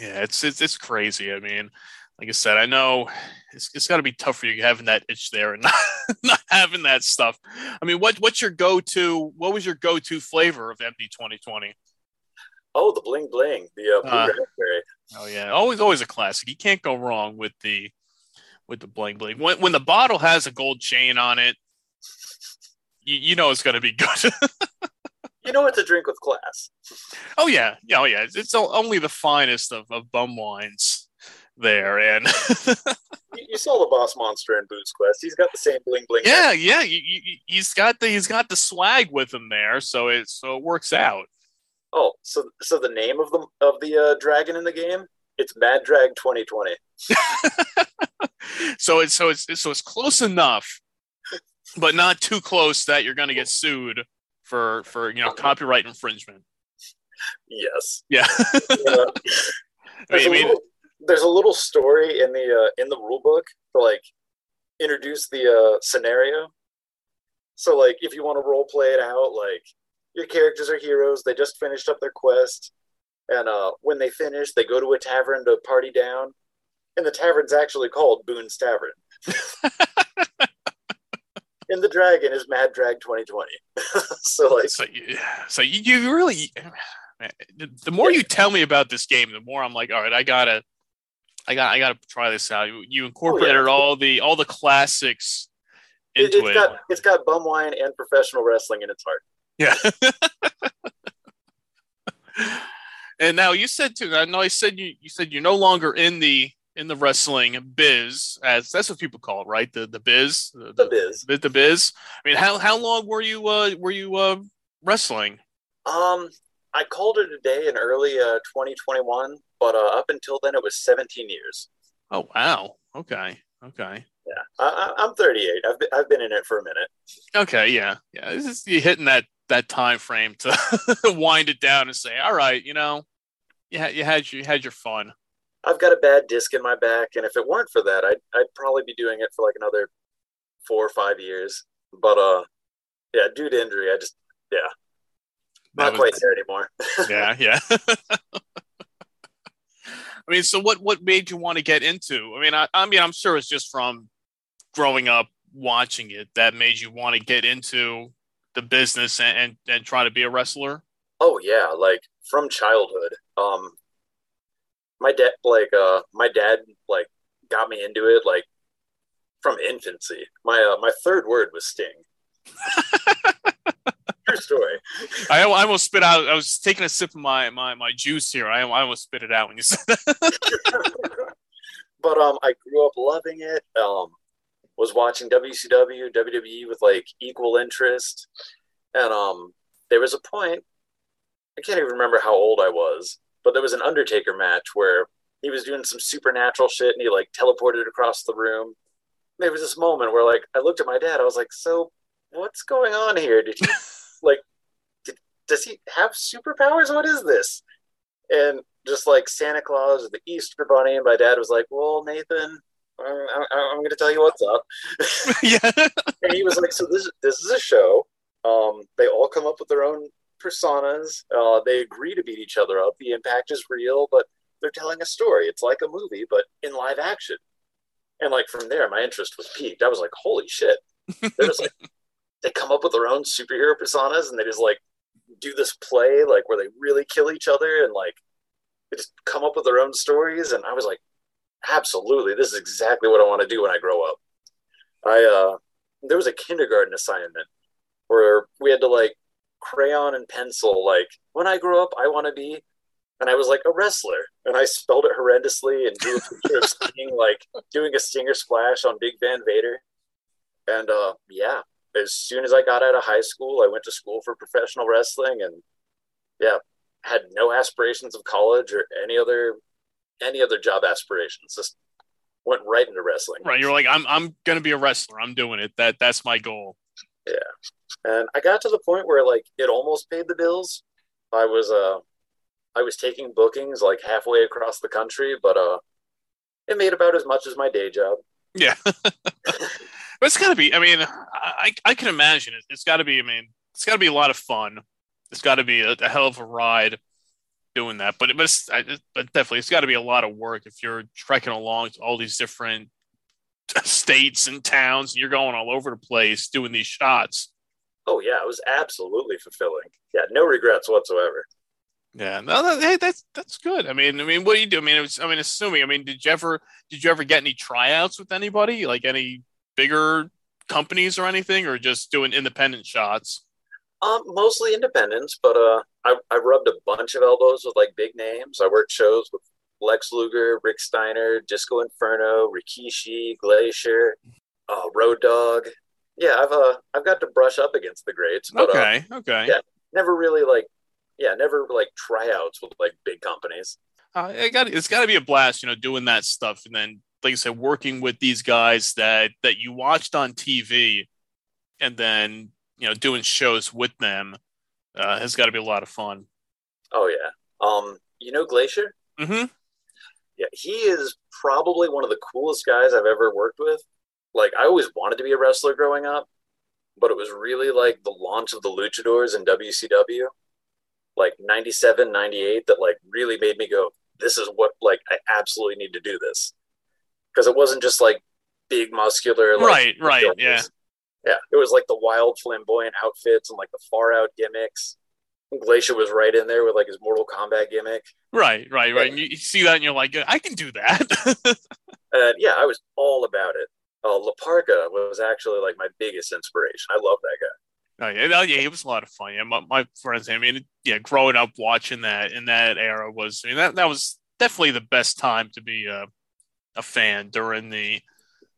yeah, it's it's it's crazy. I mean, like I said, I know it's it's got to be tough for you having that itch there and not, not having that stuff. I mean, what what's your go to? What was your go to flavor of MD 2020? Oh, the bling bling, the uh, blue Uh, raspberry. Oh yeah, always always a classic. You can't go wrong with the with the bling bling. When when the bottle has a gold chain on it, you, you know it's going to be good. You know what to drink with class. oh yeah, yeah, oh yeah. It's, it's only the finest of, of bum wines there, and You, saw the boss monster in Booze Quest. He's got the same bling bling. yeah, yeah. You, you- he's got the he's got the swag with him there, so it so it works out. Oh, so so the name of the of the uh, dragon in the game? It's Mad Drag 2020. so it's so it's so it's close enough, but not too close that you're going to get sued for for you know copyright infringement. Yes. Yeah. I there's, mean, I a mean, little, there's a little story in the uh, in the rule book to like introduce the uh, scenario. So like if you want to role play it out, like your characters are heroes, they just finished up their quest, and uh, when they finish, they go to a tavern to party down, and the tavern's actually called Boone's Tavern. and the dragon is Mad Drag 2020. so like so you, so you, really the more you tell me about this game, the more I'm like, all right, I gotta, I got, I gotta try this out. You, incorporated all the all the classics it, into it's it. got it's got bum wine and professional wrestling in its heart. Yeah. and now you said too. I know I said you you said you're no longer in the in the wrestling biz as that's what people call it, right? The the biz, the, The biz. the, the biz. I mean, how how long were you uh were you uh wrestling? Um, I called it a day in early uh, 2021, but uh, up until then it was 17 years. Oh wow. Okay. Okay. Yeah. I, I'm 38. I've been, I've been in it for a minute. Okay, yeah, yeah. This is you hitting that that time frame to wind it down and say, all right, you know, you had you had your you had your fun. I've got a bad disc in my back, and if it weren't for that, I'd I'd probably be doing it for like another four or five years. But uh, yeah, due to injury, I just yeah, not was- quite there anymore. yeah, yeah. I mean, so what what made you want to get into? I mean, I, I mean, I'm sure it's just from growing up watching it that made you want to get into the business and, and and try to be a wrestler. Oh yeah, like from childhood. Um my dad like uh my dad like got me into it like from infancy. My uh, my third word was sting. True story. I, I almost spit out. I was taking a sip of my my, my juice here. I, I almost spit it out when you said that. but um I grew up loving it. Um was watching WCW, WWE with like equal interest. And um there was a point I can't even remember how old I was, but there was an Undertaker match where he was doing some supernatural shit and he like teleported across the room. There was this moment where like I looked at my dad, I was like, "So, what's going on here? Did he like did, does he have superpowers? What is this?" And just like Santa Claus or the Easter Bunny, and my dad was like, "Well, Nathan, I'm, I'm going to tell you what's up." yeah. and he was like, "So this this is a show. Um, they all come up with their own personas. Uh, they agree to beat each other up. The impact is real, but they're telling a story. It's like a movie, but in live action." And like from there, my interest was piqued. I was like, "Holy shit!" They're just like they come up with their own superhero personas, and they just like do this play like where they really kill each other, and like they just come up with their own stories. And I was like, "Absolutely, this is exactly what I want to do when I grow up." I uh, there was a kindergarten assignment where we had to like crayon and pencil like when I grow up I want to be and I was like a wrestler and I spelled it horrendously and drew a picture of like doing a stinger splash on Big Van Vader and uh yeah as soon as I got out of high school I went to school for professional wrestling and yeah had no aspirations of college or any other any other job aspirations just went right into wrestling Right. You're like, I'm I'm gonna be a wrestler. I'm doing it. That that's my goal. And I got to the point where like it almost paid the bills. I was uh I was taking bookings like halfway across the country, but uh it made about as much as my day job. Yeah. but it's gotta be. I mean, I I can imagine it. It's gotta be. I mean, it's gotta be a lot of fun. It's gotta be a, a hell of a ride doing that. But but it's, I, but definitely it's got to be a lot of work if you're trekking along to all these different states and towns and you're going all over the place doing these shots. Oh yeah, it was absolutely fulfilling. Yeah, no regrets whatsoever. Yeah, no, that, hey, that's that's good. I mean, I mean, what do you do? I mean, it was, I mean, assuming. I mean, did you ever did you ever get any tryouts with anybody, like any bigger companies or anything, or just doing independent shots? Um, mostly independents, but uh, I, I rubbed a bunch of elbows with like big names. I worked shows with Lex Luger, Rick Steiner, Disco Inferno, Rikishi, Glacier, uh, Road Dog. Yeah, I've uh, I've got to brush up against the greats, but uh, Okay, okay. yeah. never really like, yeah, never like tryouts with like big companies. Uh, it got it's got to be a blast, you know, doing that stuff, and then, like I said, working with these guys that that you watched on TV, and then you know, doing shows with them uh, has got to be a lot of fun. Oh yeah. Um, you know Glacier? Mm-hmm. Yeah, he is probably one of the coolest guys I've ever worked with. Like, I always wanted to be a wrestler growing up, but it was really like the launch of the luchadors in WCW, like 97, 98, that like really made me go, this is what, like, I absolutely need to do this. Because it wasn't just like big, muscular, like, Right, right, guys. yeah. Yeah, it was like the wild, flamboyant outfits and like the far out gimmicks. Glacier was right in there with like his Mortal Kombat gimmick. Right, right, right. And you, see that, and you're like, I can do that. And yeah, I was all about it. Uh, La Parka was actually like my biggest inspiration. I love that guy. Oh yeah, yeah, it was a lot of fun. Yeah, my, my friends. I mean, yeah, growing up watching that in that era was. I mean, that that was definitely the best time to be a a fan during the,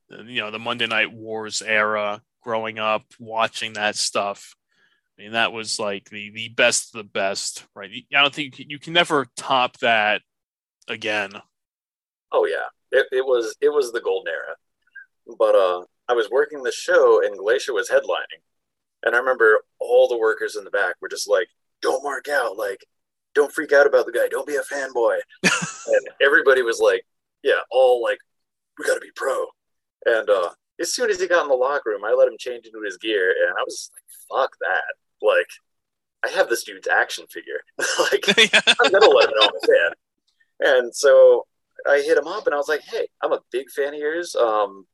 you know, the Monday Night Wars era. Growing up, watching that stuff. I mean, that was like the the best of the best, right? I don't think you can, you can never top that again. Oh yeah, it, it was it was the golden era. But uh, I was working the show and Glacier was headlining. And I remember all the workers in the back were just like, don't mark out. Like, don't freak out about the guy. Don't be a fanboy. and everybody was like, yeah, all like, we got to be pro. And uh, as soon as he got in the locker room, I let him change into his gear. And I was like, fuck that. Like, I have this dude's action figure. like, I'm to let him know I'm a fan. And so I hit him up and I was like, hey, I'm a big fan of yours. Um,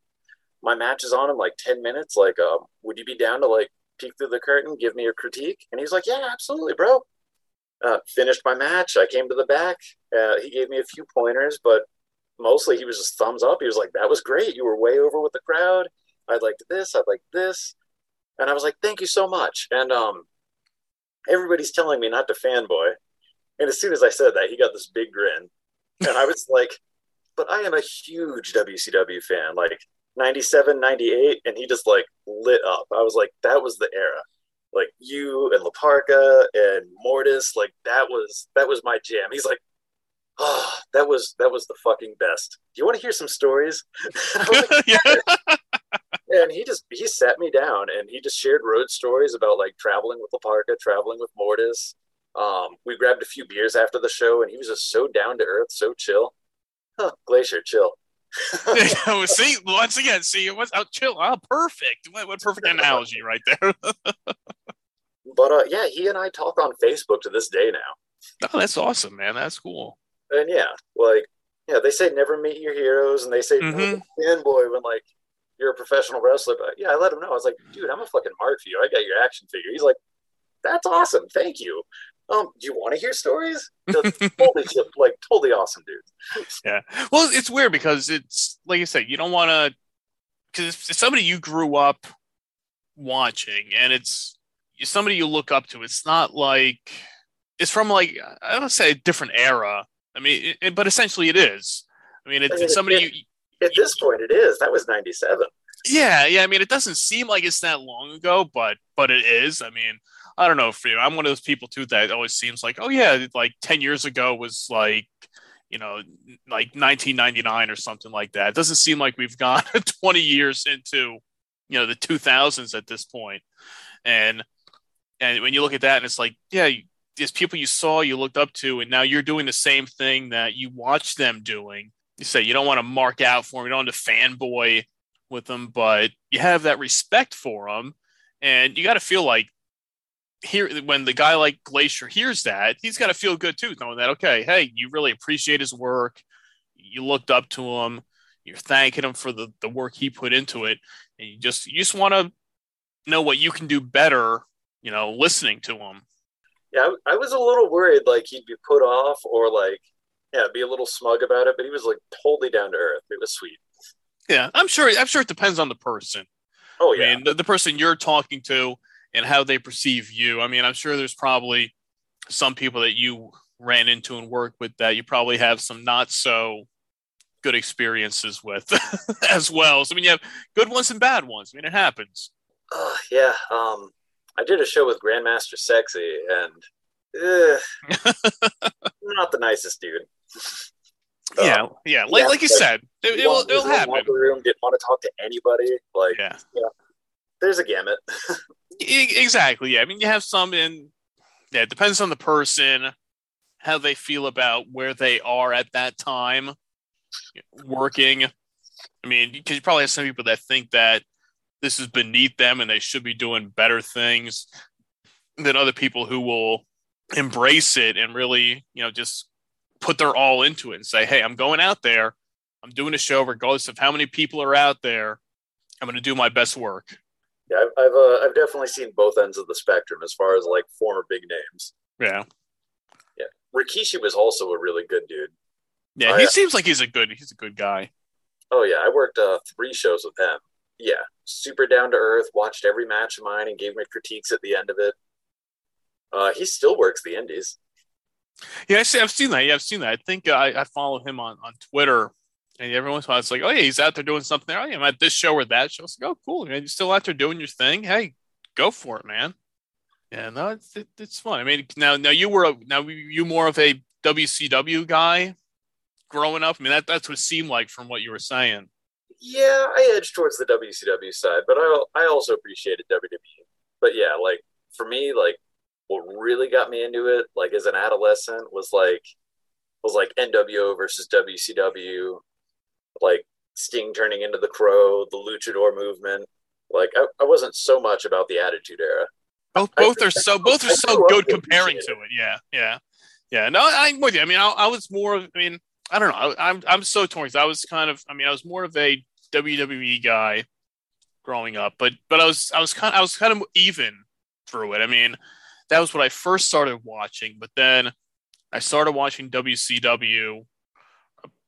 my match is on in like 10 minutes. Like, uh, would you be down to like peek through the curtain, give me a critique? And he's like, yeah, absolutely, bro. Uh, finished my match. I came to the back. Uh, he gave me a few pointers, but mostly he was just thumbs up. He was like, that was great. You were way over with the crowd. I'd like this. I'd like this. And I was like, thank you so much. And um, everybody's telling me not to fanboy. And as soon as I said that, he got this big grin. And I was like, but I am a huge WCW fan. Like, 97, 98, and he just like lit up. I was like, that was the era. Like you and La Parka and Mortis, like that was that was my jam. He's like, oh, that was that was the fucking best. Do you want to hear some stories? like, and he just he sat me down and he just shared road stories about like traveling with La Parka, traveling with Mortis. Um, we grabbed a few beers after the show, and he was just so down to earth, so chill. Huh, Glacier, chill. see, once again, see, it was oh, chill. Oh, perfect. What, what perfect analogy right there. but uh, yeah, he and I talk on Facebook to this day now. Oh, that's awesome, man. That's cool. And yeah, like, yeah, they say never meet your heroes, and they say mm-hmm. fanboy when like you're a professional wrestler. But yeah, I let him know. I was like, dude, I'm a fucking mark for you. I got your action figure. He's like, that's awesome. Thank you um, do you want to hear stories? totally, like totally awesome, dude. yeah. Well, it's weird because it's like I said, you don't want to, because it's somebody you grew up watching, and it's somebody you look up to. It's not like it's from like I don't say a different era. I mean, it, but essentially it is. I mean, it's, it's somebody you, at this point it is. That was ninety seven. Yeah, yeah. I mean, it doesn't seem like it's that long ago, but but it is. I mean, I don't know for you. I'm one of those people too that always seems like, oh yeah, like 10 years ago was like, you know, like 1999 or something like that. It doesn't seem like we've gone 20 years into, you know, the 2000s at this point. And and when you look at that, and it's like, yeah, there's people you saw, you looked up to, and now you're doing the same thing that you watched them doing. You say you don't want to mark out for them, you don't want to fanboy with them, but you have that respect for them, and you got to feel like here when the guy like Glacier hears that, he's got to feel good too, knowing that okay, hey, you really appreciate his work, you looked up to him, you're thanking him for the the work he put into it, and you just you just want to know what you can do better, you know, listening to him. Yeah, I was a little worried like he'd be put off or like yeah, be a little smug about it, but he was like totally down to earth. It was sweet. Yeah, I'm sure. I'm sure it depends on the person. Oh yeah, I mean, the, the person you're talking to and how they perceive you. I mean, I'm sure there's probably some people that you ran into and worked with that you probably have some not so good experiences with as well. So I mean, you have good ones and bad ones. I mean, it happens. Uh, yeah. Um, I did a show with Grandmaster Sexy, and uh, not the nicest dude. Yeah, um, yeah. Like, yeah, like you like, said, it, it will, it'll happen. Room, didn't want to talk to anybody. Like, yeah, yeah there's a gamut. exactly. Yeah. I mean, you have some in. Yeah, it depends on the person, how they feel about where they are at that time, working. I mean, because you probably have some people that think that this is beneath them and they should be doing better things than other people who will embrace it and really, you know, just put their all into it and say, hey, I'm going out there. I'm doing a show regardless of how many people are out there. I'm going to do my best work. Yeah, I've I've, uh, I've definitely seen both ends of the spectrum as far as like former big names. Yeah, yeah. Rikishi was also a really good dude. Yeah, he seems like he's a good he's a good guy. Oh yeah, I worked uh, three shows with him. Yeah, super down to earth. Watched every match of mine and gave me critiques at the end of it. Uh, he still works the indies. Yeah, I see, I've seen that. Yeah, I've seen that. I think uh, I, I follow him on, on Twitter and every once in a while, it's like, oh, yeah, he's out there doing something there. Oh, yeah, I'm at this show or that show. It's like, oh, cool. Man, you're still out there doing your thing. Hey, go for it, man. Yeah, no, it's, it, it's fun. I mean, now, now you were a, now you more of a WCW guy growing up. I mean, that that's what it seemed like from what you were saying. Yeah, I edged towards the WCW side, but I I also appreciated WWE. But yeah, like for me, like what really got me into it, like as an adolescent, was like was like NWO versus WCW, like Sting turning into the Crow, the Luchador movement. Like I, I wasn't so much about the Attitude Era. Both both are so both are so good comparing to it. Yeah, yeah, yeah. No, I'm with you. I mean, I, I was more. Of, I mean, I don't know. I, I'm I'm so torn. I was kind of. I mean, I was more of a WWE guy growing up, but but I was I was kind I was kind of even through it. I mean, that was what I first started watching, but then I started watching WCW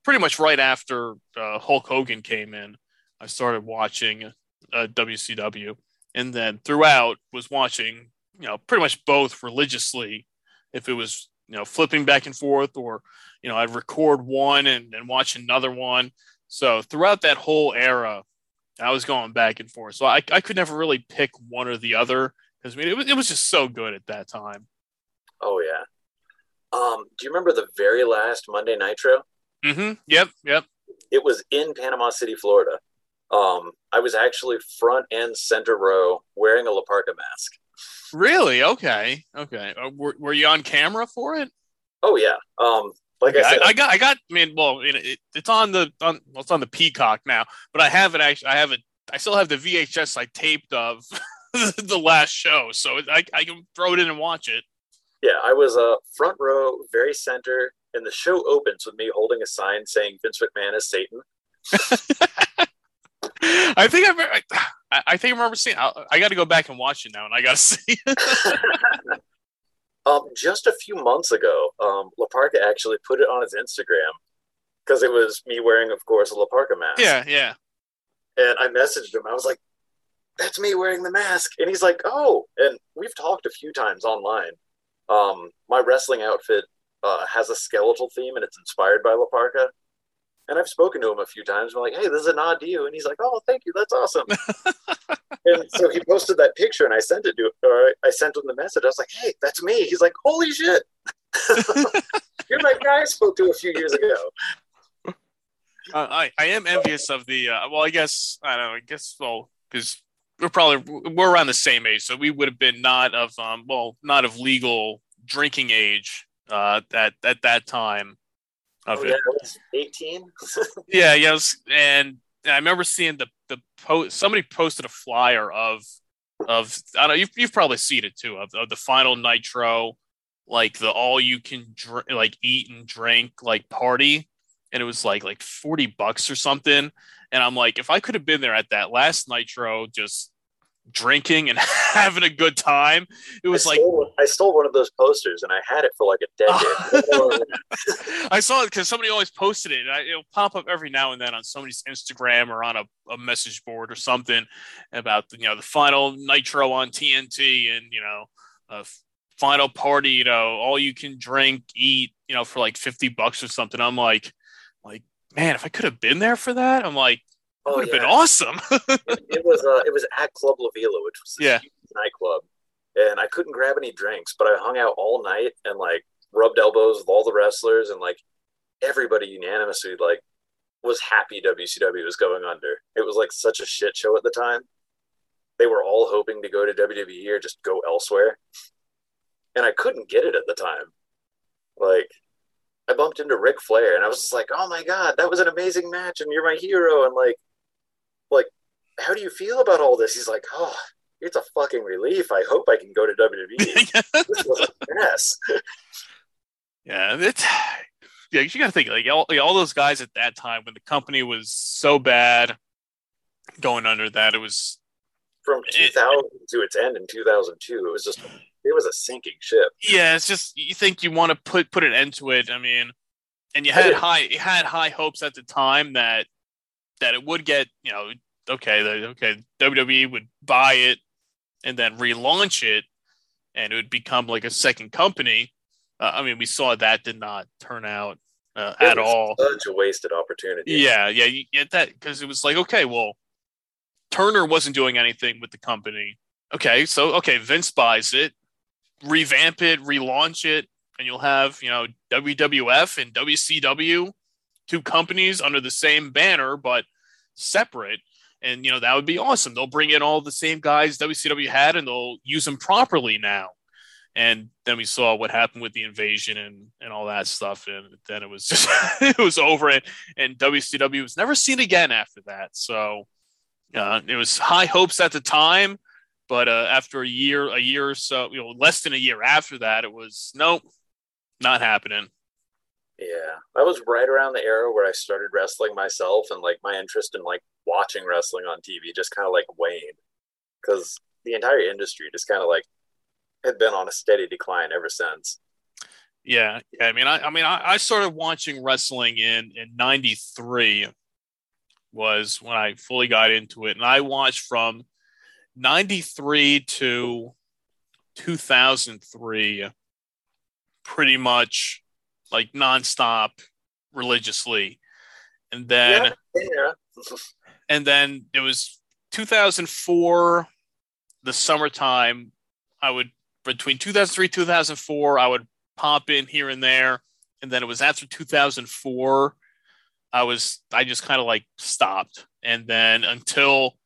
pretty much right after uh, Hulk Hogan came in. I started watching uh, WCW, and then throughout was watching you know pretty much both religiously. If it was you know flipping back and forth, or you know I'd record one and, then watch another one. So throughout that whole era, I was going back and forth. So I, I could never really pick one or the other because I mean it was, it was just so good at that time. Oh yeah. Um, do you remember the very last Monday Nitro? Mm-hmm. Yep. Yep. It was in Panama City, Florida. Um, I was actually front and center row wearing a La Parka mask. Really? Okay. Okay. Uh, were, were you on camera for it? Oh yeah. Um, like okay, I said, I, I, got, I got. I mean, well, it, it, it's on the on, well, it's on the Peacock now, but I haven't actually. I haven't. I still have the VHS I taped of the last show, so I, I can throw it in and watch it. Yeah, I was a uh, front row, very center, and the show opens with me holding a sign saying Vince McMahon is Satan. I think I've, I, I think I remember seeing. I, I got to go back and watch it now, and I got to see. um, just a few months ago, um, La Parka actually put it on his Instagram because it was me wearing, of course, a La Parka mask. Yeah, yeah. And I messaged him. I was like, "That's me wearing the mask," and he's like, "Oh." And we've talked a few times online. Um, my wrestling outfit uh, has a skeletal theme, and it's inspired by La Parka. And I've spoken to him a few times. I'm like, hey, this is a nod to you. And he's like, oh, thank you. That's awesome. and so he posted that picture and I sent it to or I sent him the message. I was like, hey, that's me. He's like, holy shit. You're my guy I spoke to a few years ago. Uh, I, I am envious of the, uh, well, I guess, I don't know, I guess, well, because we're probably, we're around the same age. So we would have been not of, um, well, not of legal drinking age uh, at, at that time of oh. Yeah, was 18. yeah, yes, and I remember seeing the the post. Somebody posted a flyer of of I don't know. You've, you've probably seen it too of, of the final Nitro, like the all you can drink, like eat and drink like party, and it was like like forty bucks or something. And I'm like, if I could have been there at that last Nitro, just drinking and having a good time. It was I like stole, I stole one of those posters and I had it for like a decade. I saw it because somebody always posted it. I, it'll pop up every now and then on somebody's Instagram or on a, a message board or something about the, you know the final Nitro on TNT and you know a final party. You know all you can drink, eat. You know for like fifty bucks or something. I'm like, like man, if I could have been there for that, I'm like Oh, would have yeah. been awesome. it, it, was uh, it was at Club La Vela, which was yeah. nightclub, and I couldn't grab any drinks, but I hung out all night and like rubbed elbows with all the wrestlers, and like everybody unanimously like was happy WCW was going under. It was like such a shit show at the time. They were all hoping to go to WWE or just go elsewhere, and I couldn't get it at the time. Like I bumped into Ric Flair, and I was just like, "Oh my god, that was an amazing match, and you're my hero!" And like, like, how do you feel about all this? He's like, oh, it's a fucking relief. I hope I can go to WWE. this was a mess. yeah, it's yeah. You got to think like all, all those guys at that time when the company was so bad, going under that it was from 2000 it, to its end in 2002. It was just it was a sinking ship. Yeah, it's just you think you want to put put an end to it. I mean, and you had high you had high hopes at the time that that it would get, you know, okay, the, okay, WWE would buy it and then relaunch it, and it would become like a second company. Uh, I mean, we saw that did not turn out uh, at all. Such a wasted opportunity. Yeah, yeah, you get that because it was like, okay, well, Turner wasn't doing anything with the company. Okay, so okay, Vince buys it, revamp it, relaunch it, and you'll have you know WWF and WCW, two companies under the same banner, but separate. And you know that would be awesome. They'll bring in all the same guys WCW had, and they'll use them properly now. And then we saw what happened with the invasion and and all that stuff, and then it was just it was over, and and WCW was never seen again after that. So uh, it was high hopes at the time, but uh, after a year, a year or so, you know, less than a year after that, it was nope, not happening. Yeah, that was right around the era where I started wrestling myself, and like my interest in like watching wrestling on TV just kind of like waned because the entire industry just kind of like had been on a steady decline ever since. Yeah, yeah. I mean, I, I mean, I, I started watching wrestling in in '93 was when I fully got into it, and I watched from '93 to 2003, pretty much like nonstop, religiously, and then yeah, yeah. and then it was 2004, the summertime. I would between 2003 2004, I would pop in here and there, and then it was after 2004 I was I just kind of like stopped, and then until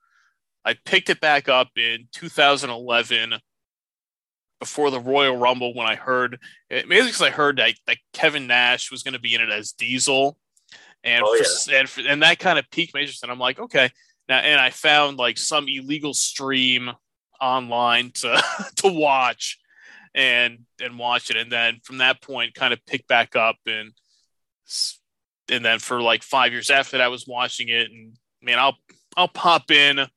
I picked it back up in 2011 before the Royal Rumble when I heard mainly because I heard that, that Kevin Nash was going to be in it as Diesel, and oh, for, yeah. and, for, and that kind of piqued my interest, and I'm like, okay, now and I found like some illegal stream online to to watch and and watch it, and then from that point, kind of pick back up and and then for like five years after that, I was watching it, and man, I'll I'll pop in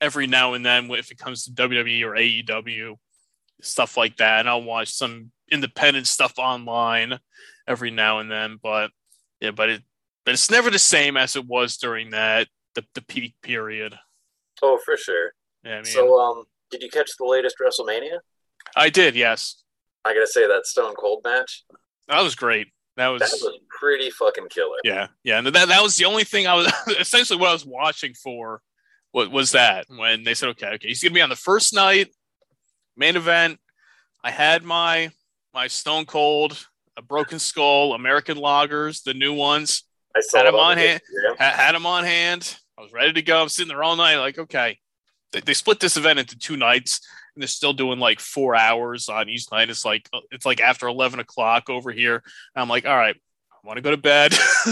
every now and then if it comes to WWE or AEW stuff like that, and I'll watch some independent stuff online every now and then. But yeah, but it but it's never the same as it was during that the, the peak period. Oh, for sure. Yeah, I mean, so um, did you catch the latest WrestleMania? I did. Yes. I gotta say that Stone Cold match. That was great. That was, that was pretty fucking killer. Yeah, yeah, and that that was the only thing I was essentially what I was watching for. What was that when they said, okay, okay, he's gonna be on the first night, main event. I had my my Stone Cold, a Broken Skull, American Lagers, the new ones. I saw had him on hand. Yeah. Had them on hand. I was ready to go. I'm sitting there all night, like, okay. They, they split this event into two nights and they're still doing like four hours on each night. It's like uh, it's like after eleven o'clock over here. I'm like, all right, I want to go to bed.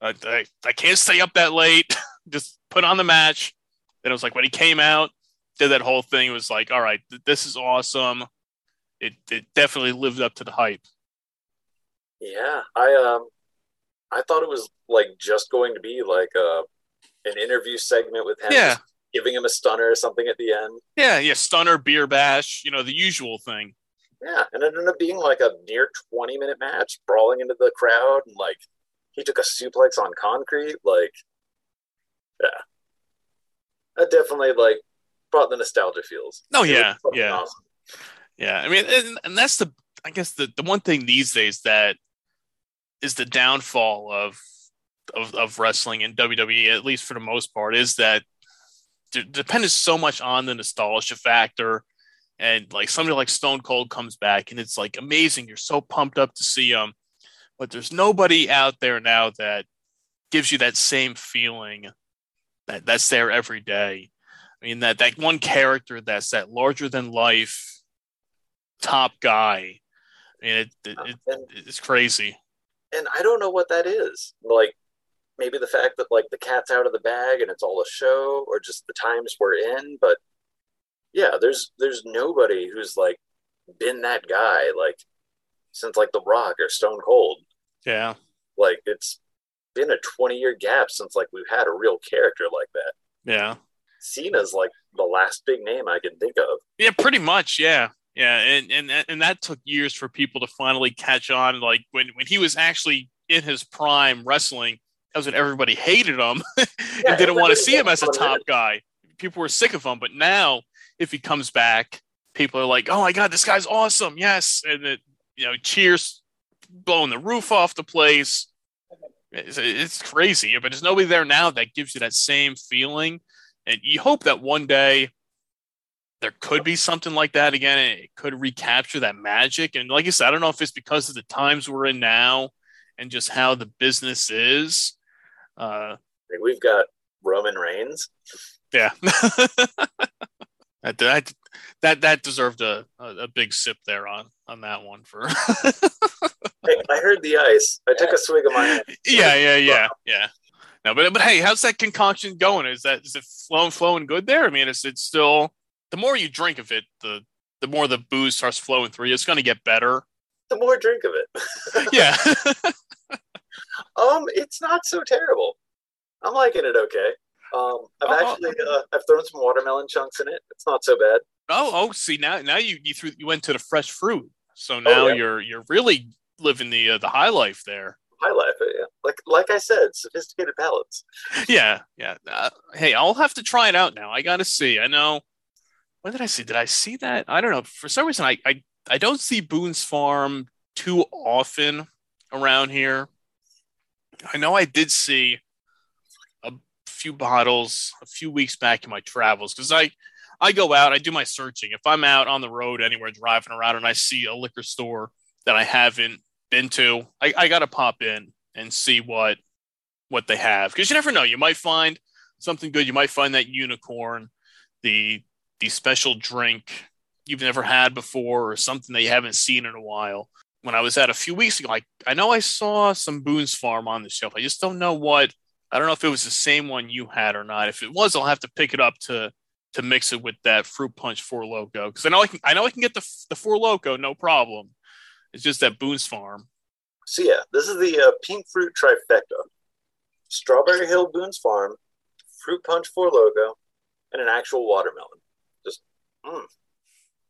I, I, I can't stay up that late. Just put on the match. Then it was like when he came out, did that whole thing. It was like, all right, th- this is awesome. It it definitely lived up to the hype. Yeah, I um, I thought it was like just going to be like a uh, an interview segment with him. Yeah, giving him a stunner or something at the end. Yeah, yeah, stunner, beer bash, you know, the usual thing. Yeah, and it ended up being like a near 20 minute match, brawling into the crowd, and like he took a suplex on concrete. Like, yeah, that definitely like brought the nostalgia feels. Oh, yeah, yeah. Awesome. Yeah, I mean, and, and that's the, I guess, the, the one thing these days that is the downfall of, of, of wrestling and WWE, at least for the most part, is that depends so much on the nostalgia factor. And like somebody like Stone Cold comes back and it's like amazing. You're so pumped up to see him. But there's nobody out there now that gives you that same feeling that that's there every day. I mean that that one character that's that larger than life top guy. I mean it, it, it it's crazy. And I don't know what that is. Like maybe the fact that like the cat's out of the bag and it's all a show or just the times we're in but yeah there's there's nobody who's like been that guy like since like the rock or stone cold yeah like it's been a 20 year gap since like we've had a real character like that yeah cena's like the last big name i can think of yeah pretty much yeah yeah and and and that took years for people to finally catch on like when when he was actually in his prime wrestling that was when everybody hated him and didn't want to see him as a top guy. People were sick of him. But now, if he comes back, people are like, "Oh my god, this guy's awesome!" Yes, and it, you know, cheers, blowing the roof off the place. It's, it's crazy, but there's nobody there now that gives you that same feeling. And you hope that one day there could be something like that again. It could recapture that magic. And like I said, I don't know if it's because of the times we're in now and just how the business is uh, we've got Roman Reigns. Yeah. that, that that that deserved a, a, big sip there on on that one for I heard the ice. I took a swig of my Yeah, yeah, yeah, yeah. No, but but hey, how's that concoction going? Is that is it flowing flowing good there? I mean, is it still the more you drink of it, the the more the booze starts flowing through you. It's going to get better. The more drink of it. yeah. um, it's not so terrible. I'm liking it okay. Um, I've oh, actually uh, I've thrown some watermelon chunks in it. It's not so bad. Oh, oh, see now now you you threw you went to the fresh fruit. So oh, now oh, yeah. you're you're really living the uh, the high life there. High life, yeah. Like like I said, sophisticated palates. Yeah, yeah. Uh, hey, I'll have to try it out now. I got to see. I know. When did I see? Did I see that? I don't know. For some reason, I I, I don't see Boone's Farm too often around here. I know I did see few bottles a few weeks back in my travels because I I go out, I do my searching. If I'm out on the road anywhere driving around and I see a liquor store that I haven't been to, I, I got to pop in and see what what they have because you never know. You might find something good. You might find that unicorn, the the special drink you've never had before, or something that you haven't seen in a while. When I was at a few weeks ago, I, I know I saw some Boone's Farm on the shelf. I just don't know what. I don't know if it was the same one you had or not. If it was, I'll have to pick it up to to mix it with that fruit punch Four Loko because I know I can I know I can get the the Four Loko no problem. It's just that Boone's Farm. So yeah, this is the uh, pink fruit trifecta: Strawberry Hill Boone's Farm, fruit punch Four Loko, and an actual watermelon. Just mm,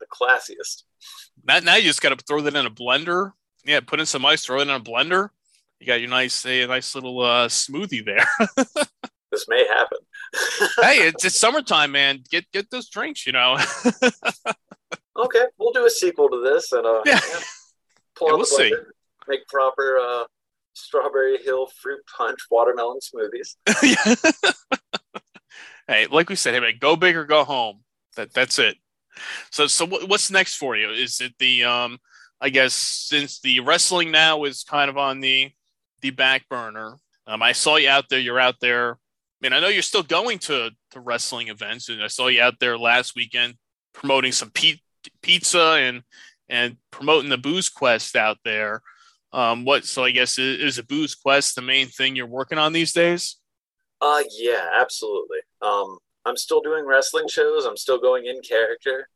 the classiest. Now, now you just got to throw that in a blender. Yeah, put in some ice, throw it in a blender. You got your nice, a nice little uh, smoothie there. this may happen. hey, it's, it's summertime, man. Get get those drinks, you know. okay, we'll do a sequel to this, and uh, yeah, yeah, yeah we'll see. Make proper uh, strawberry hill fruit punch watermelon smoothies. hey, like we said, hey man, go big or go home. That that's it. So so what's next for you? Is it the um? I guess since the wrestling now is kind of on the the back burner. Um, I saw you out there. You're out there I mean, I know you're still going to to wrestling events, and I saw you out there last weekend promoting some pe- pizza and and promoting the Booze Quest out there. Um, what? So I guess is, is a Booze Quest the main thing you're working on these days? Uh, yeah, absolutely. Um, I'm still doing wrestling shows. I'm still going in character.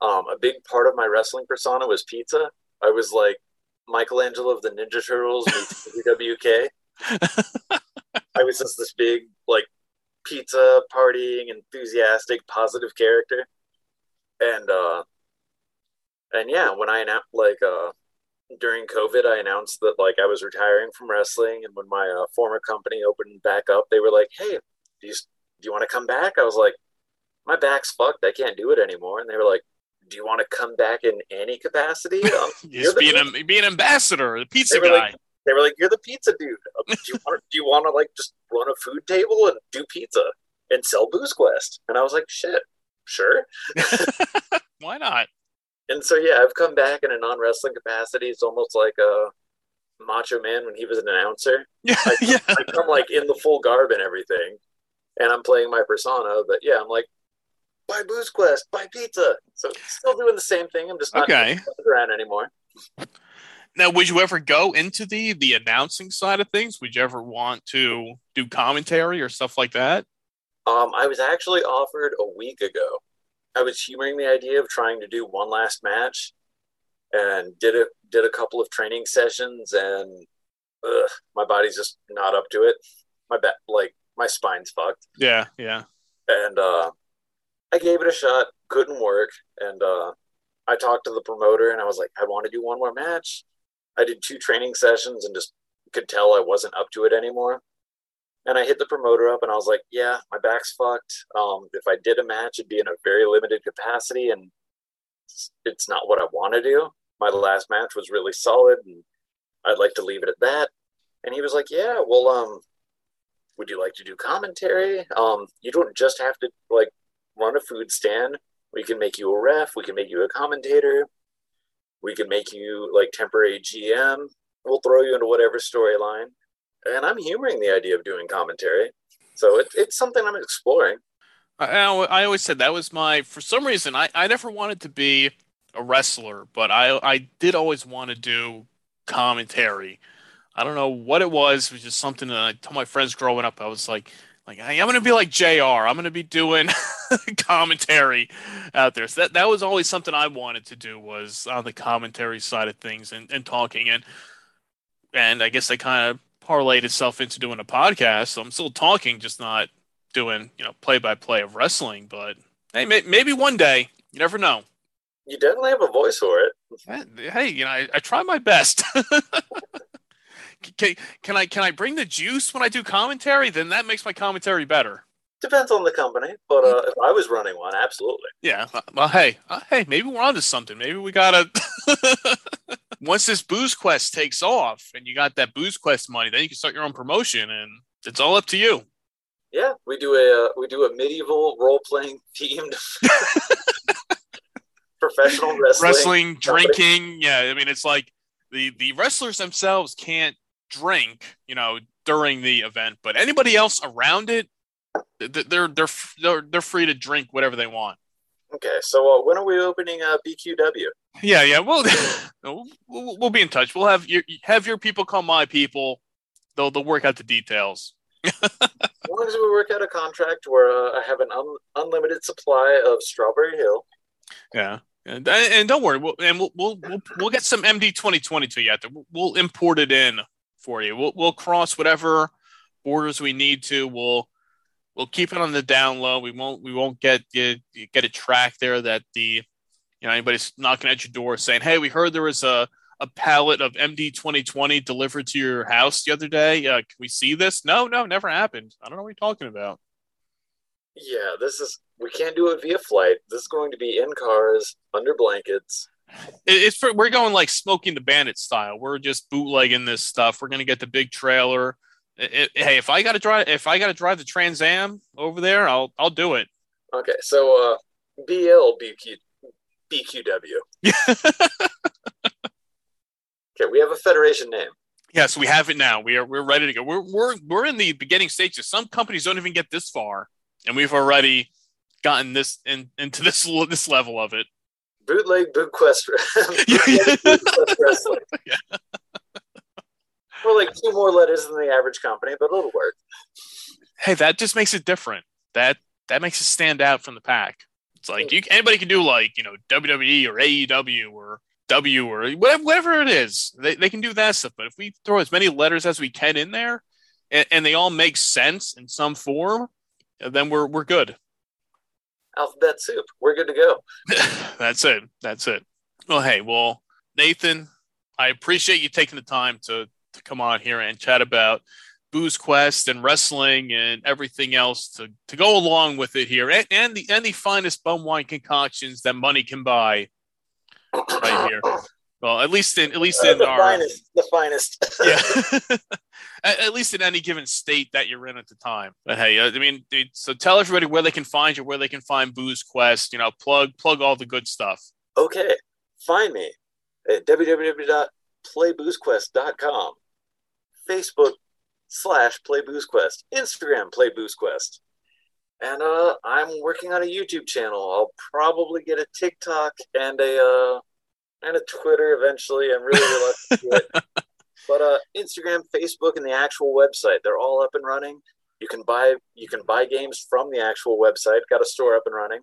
Um, a big part of my wrestling persona was pizza. I was like Michelangelo of the Ninja Turtles meets WK. I was just this big like pizza partying, enthusiastic, positive character, and uh, and yeah, when I announced like uh during COVID, I announced that like I was retiring from wrestling, and when my uh, former company opened back up, they were like, "Hey, do you do you want to come back?" I was like, "My back's fucked. I can't do it anymore." And they were like, "Do you want to come back in any capacity?" Um, Just be an, be an ambassador, the pizza guy. Like, they were like, "You're the pizza dude. Um, do you want do you want to like just run a food table and do pizza and sell Booze Quest?" And I was like, "Shit, sure. Why not?" And so yeah, I've come back in a non wrestling capacity. It's almost like a Macho Man when he was an announcer. Yeah, I, yeah. I come like in the full garb and everything, and I'm playing my persona. But yeah, I'm like, buy Booze Quest, buy pizza. So still doing the same thing. I'm just not okay. around anymore. Now, would you ever go into the the announcing side of things? Would you ever want to do commentary or stuff like that? Um, I was actually offered a week ago. I was humoring the idea of trying to do one last match, and did a did a couple of training sessions, and ugh, my body's just not up to it. My back, like my spine's fucked. Yeah, yeah. And uh, I gave it a shot. Couldn't work, and uh, I talked to the promoter, and I was like, I want to do one more match I did two training sessions and just could tell I wasn't up to it anymore. And I hit the promoter up and I was like, yeah, my back's fucked. Um, if I did a match, it'd be in a very limited capacity and it's not what I want to do. My last match was really solid and I'd like to leave it at that. And he was like, yeah, well, um, would you like to do commentary? Um, you don't just have to like run a food stand. We can make you a ref. We can make you a commentator. We can make you like temporary GM. We'll throw you into whatever storyline. And I'm humoring the idea of doing commentary. So it, it's something I'm exploring. I, I always said that was my for some reason I, I never wanted to be a wrestler, but I I did always want to do commentary. I don't know what it was. It was just something that I told my friends growing up. I was like, like hey, I'm gonna be like Jr. I'm gonna be doing commentary out there. So that that was always something I wanted to do was on the commentary side of things and, and talking and and I guess I kind of parlayed itself into doing a podcast. So I'm still talking, just not doing you know play by play of wrestling. But hey, may, maybe one day you never know. You definitely have a voice for it. Hey, you know I, I try my best. can, can I can I bring the juice when I do commentary? Then that makes my commentary better. Depends on the company, but uh, if I was running one, absolutely. Yeah. Uh, well, hey, uh, hey, maybe we're onto something. Maybe we gotta. Once this booze quest takes off, and you got that booze quest money, then you can start your own promotion, and it's all up to you. Yeah, we do a uh, we do a medieval role playing themed professional wrestling, wrestling, drinking. Yeah, I mean, it's like the the wrestlers themselves can't drink, you know, during the event, but anybody else around it, they're they're they're they're free to drink whatever they want. Okay, so uh, when are we opening uh, BQW? Yeah, yeah, we'll, we'll we'll be in touch. We'll have your have your people call my people. They'll they'll work out the details. as long as we work out a contract where uh, I have an un- unlimited supply of Strawberry Hill. Yeah. And, and don't worry, we'll, and we'll, we'll, we'll, we'll get some MD 2020 to you out there. We'll import it in for you. We'll, we'll cross whatever borders we need to. We'll we'll keep it on the down low. We won't we won't get get, get a track there that the you know anybody's knocking at your door saying, "Hey, we heard there was a a pallet of MD 2020 delivered to your house the other day. Uh, can we see this?" No, no, never happened. I don't know what you're talking about. Yeah, this is we can't do it via flight. This is going to be in cars under blankets it's for we're going like smoking the bandit style. We're just bootlegging this stuff. We're gonna get the big trailer. It, it, hey, if I gotta drive, if I gotta drive the Trans Am over there, I'll I'll do it. Okay, so uh, BL BQ BQW. okay, we have a federation name. Yes, we have it now. We are we're ready to go. We're we're we're in the beginning stages. Some companies don't even get this far, and we've already gotten this in, into this this level of it bootleg booze quest, wrestling. Yeah. We're like two more letters than the average company, but it'll work. Hey, that just makes it different. That that makes it stand out from the pack. It's like you, anybody can do like you know WWE or AEW or W or whatever, whatever it is. They, they can do that stuff. But if we throw as many letters as we can in there, and, and they all make sense in some form, then we're we're good alphabet soup. We're good to go. That's it. That's it. Well, hey, well, Nathan, I appreciate you taking the time to, to come on here and chat about Booze Quest and wrestling and everything else to, to go along with it here and, and the and the finest bum wine concoctions that money can buy right here. Well, at least in at least in the our finest, the finest. yeah. at, at, least in any given state that you're in at the time. But hey, I mean, dude, so tell everybody where they can find you, where they can find Booze Quest. You know, plug plug all the good stuff. Okay, find me at www.playboozequest.com, Facebook slash playboozequest, Instagram playboozequest, And uh, I'm working on a YouTube channel. I'll probably get a TikTok and a uh, and a Twitter eventually. I'm really reluctant to it. But uh, Instagram, Facebook, and the actual website, they're all up and running. You can buy you can buy games from the actual website. Got a store up and running.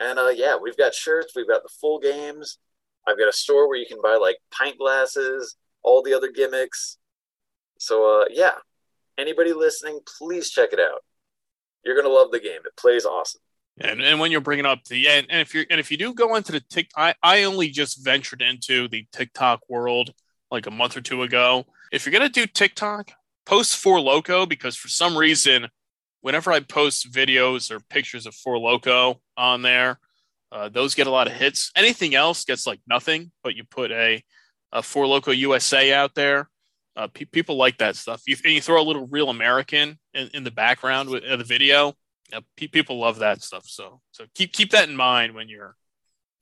And uh, yeah, we've got shirts, we've got the full games. I've got a store where you can buy like pint glasses, all the other gimmicks. So uh, yeah, anybody listening, please check it out. You're gonna love the game. It plays awesome. And, and when you're bringing up the and, and if you're and if you do go into the tick, I, I only just ventured into the TikTok world like a month or two ago. If you're gonna do TikTok, post Four Loko because for some reason, whenever I post videos or pictures of Four Loko on there, uh, those get a lot of hits. Anything else gets like nothing. But you put a, a Four Loko USA out there, uh, pe- people like that stuff. You, and you throw a little real American in, in the background with uh, the video yeah, pe- people love that stuff. So so keep keep that in mind when you're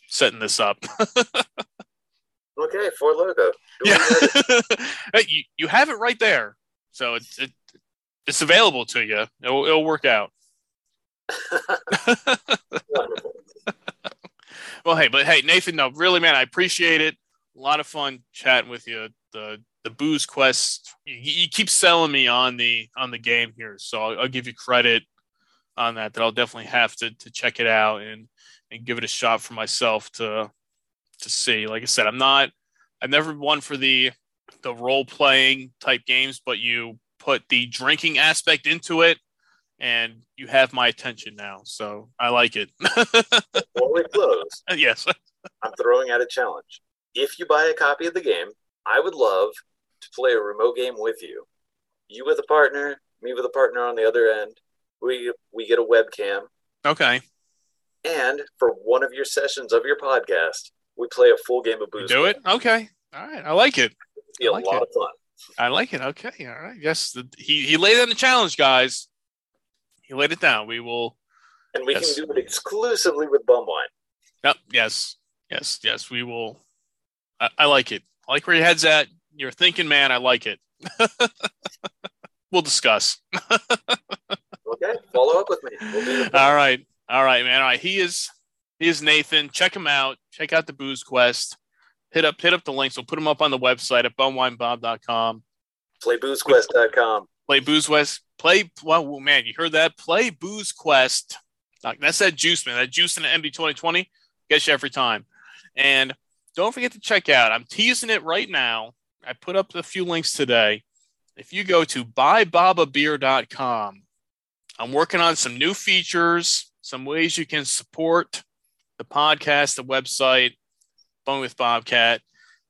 setting this up. okay, Four Loko. Yeah, you you have it right there. So it's it, it's available to you. It'll, it'll work out. well, hey, but hey, Nathan, no, really, man, I appreciate it. A lot of fun chatting with you. The the booze quest, you, you keep selling me on the on the game here, so I'll, I'll, give you credit on that. That I'll definitely have to to check it out and and give it a shot for myself to to see. Like I said, I'm not, I've never won for the the role playing type games, but you put the drinking aspect into it and you have my attention now. So I like it. Before we close, yes, I'm throwing out a challenge. If you buy a copy of the game, I would love to play a remote game with you. You with a partner, me with a partner on the other end. We we get a webcam. Okay. And for one of your sessions of your podcast, we play a full game of booze. do it? Okay. All right. I like it. It'd be a like lot it. of fun. I like it. Okay. All right. Yes. The, he, he laid down the challenge, guys. He laid it down. We will. And we yes. can do it exclusively with bum wine. Yep. Yes. Yes. Yes. We will. I, I like it. I like where your head's at. You're thinking, man. I like it. we'll discuss. okay. Follow up with me. We'll All right. All right, man. All right. He is he is Nathan. Check him out. Check out the Booze Quest. Hit up hit up the links. We'll put them up on the website at bumwinebob.com. Playboozequest.com. Play Booze Quest. Play well, man. You heard that? Play Booze Quest. That's that juice, man. That juice in the MD twenty twenty gets you every time. And don't forget to check out. I'm teasing it right now. I put up a few links today. If you go to buybobabeer.com, I'm working on some new features, some ways you can support the podcast, the website, Bone with Bobcat.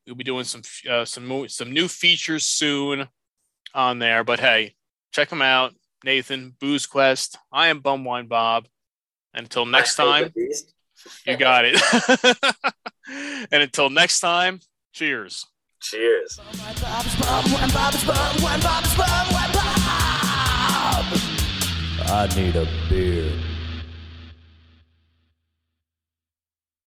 We'll be doing some uh, some some new features soon on there. But hey, check them out, Nathan Booze Quest. I am Bum Bumwine Bob. Until next time, you got it. and until next time, cheers. Cheers. I need a beer.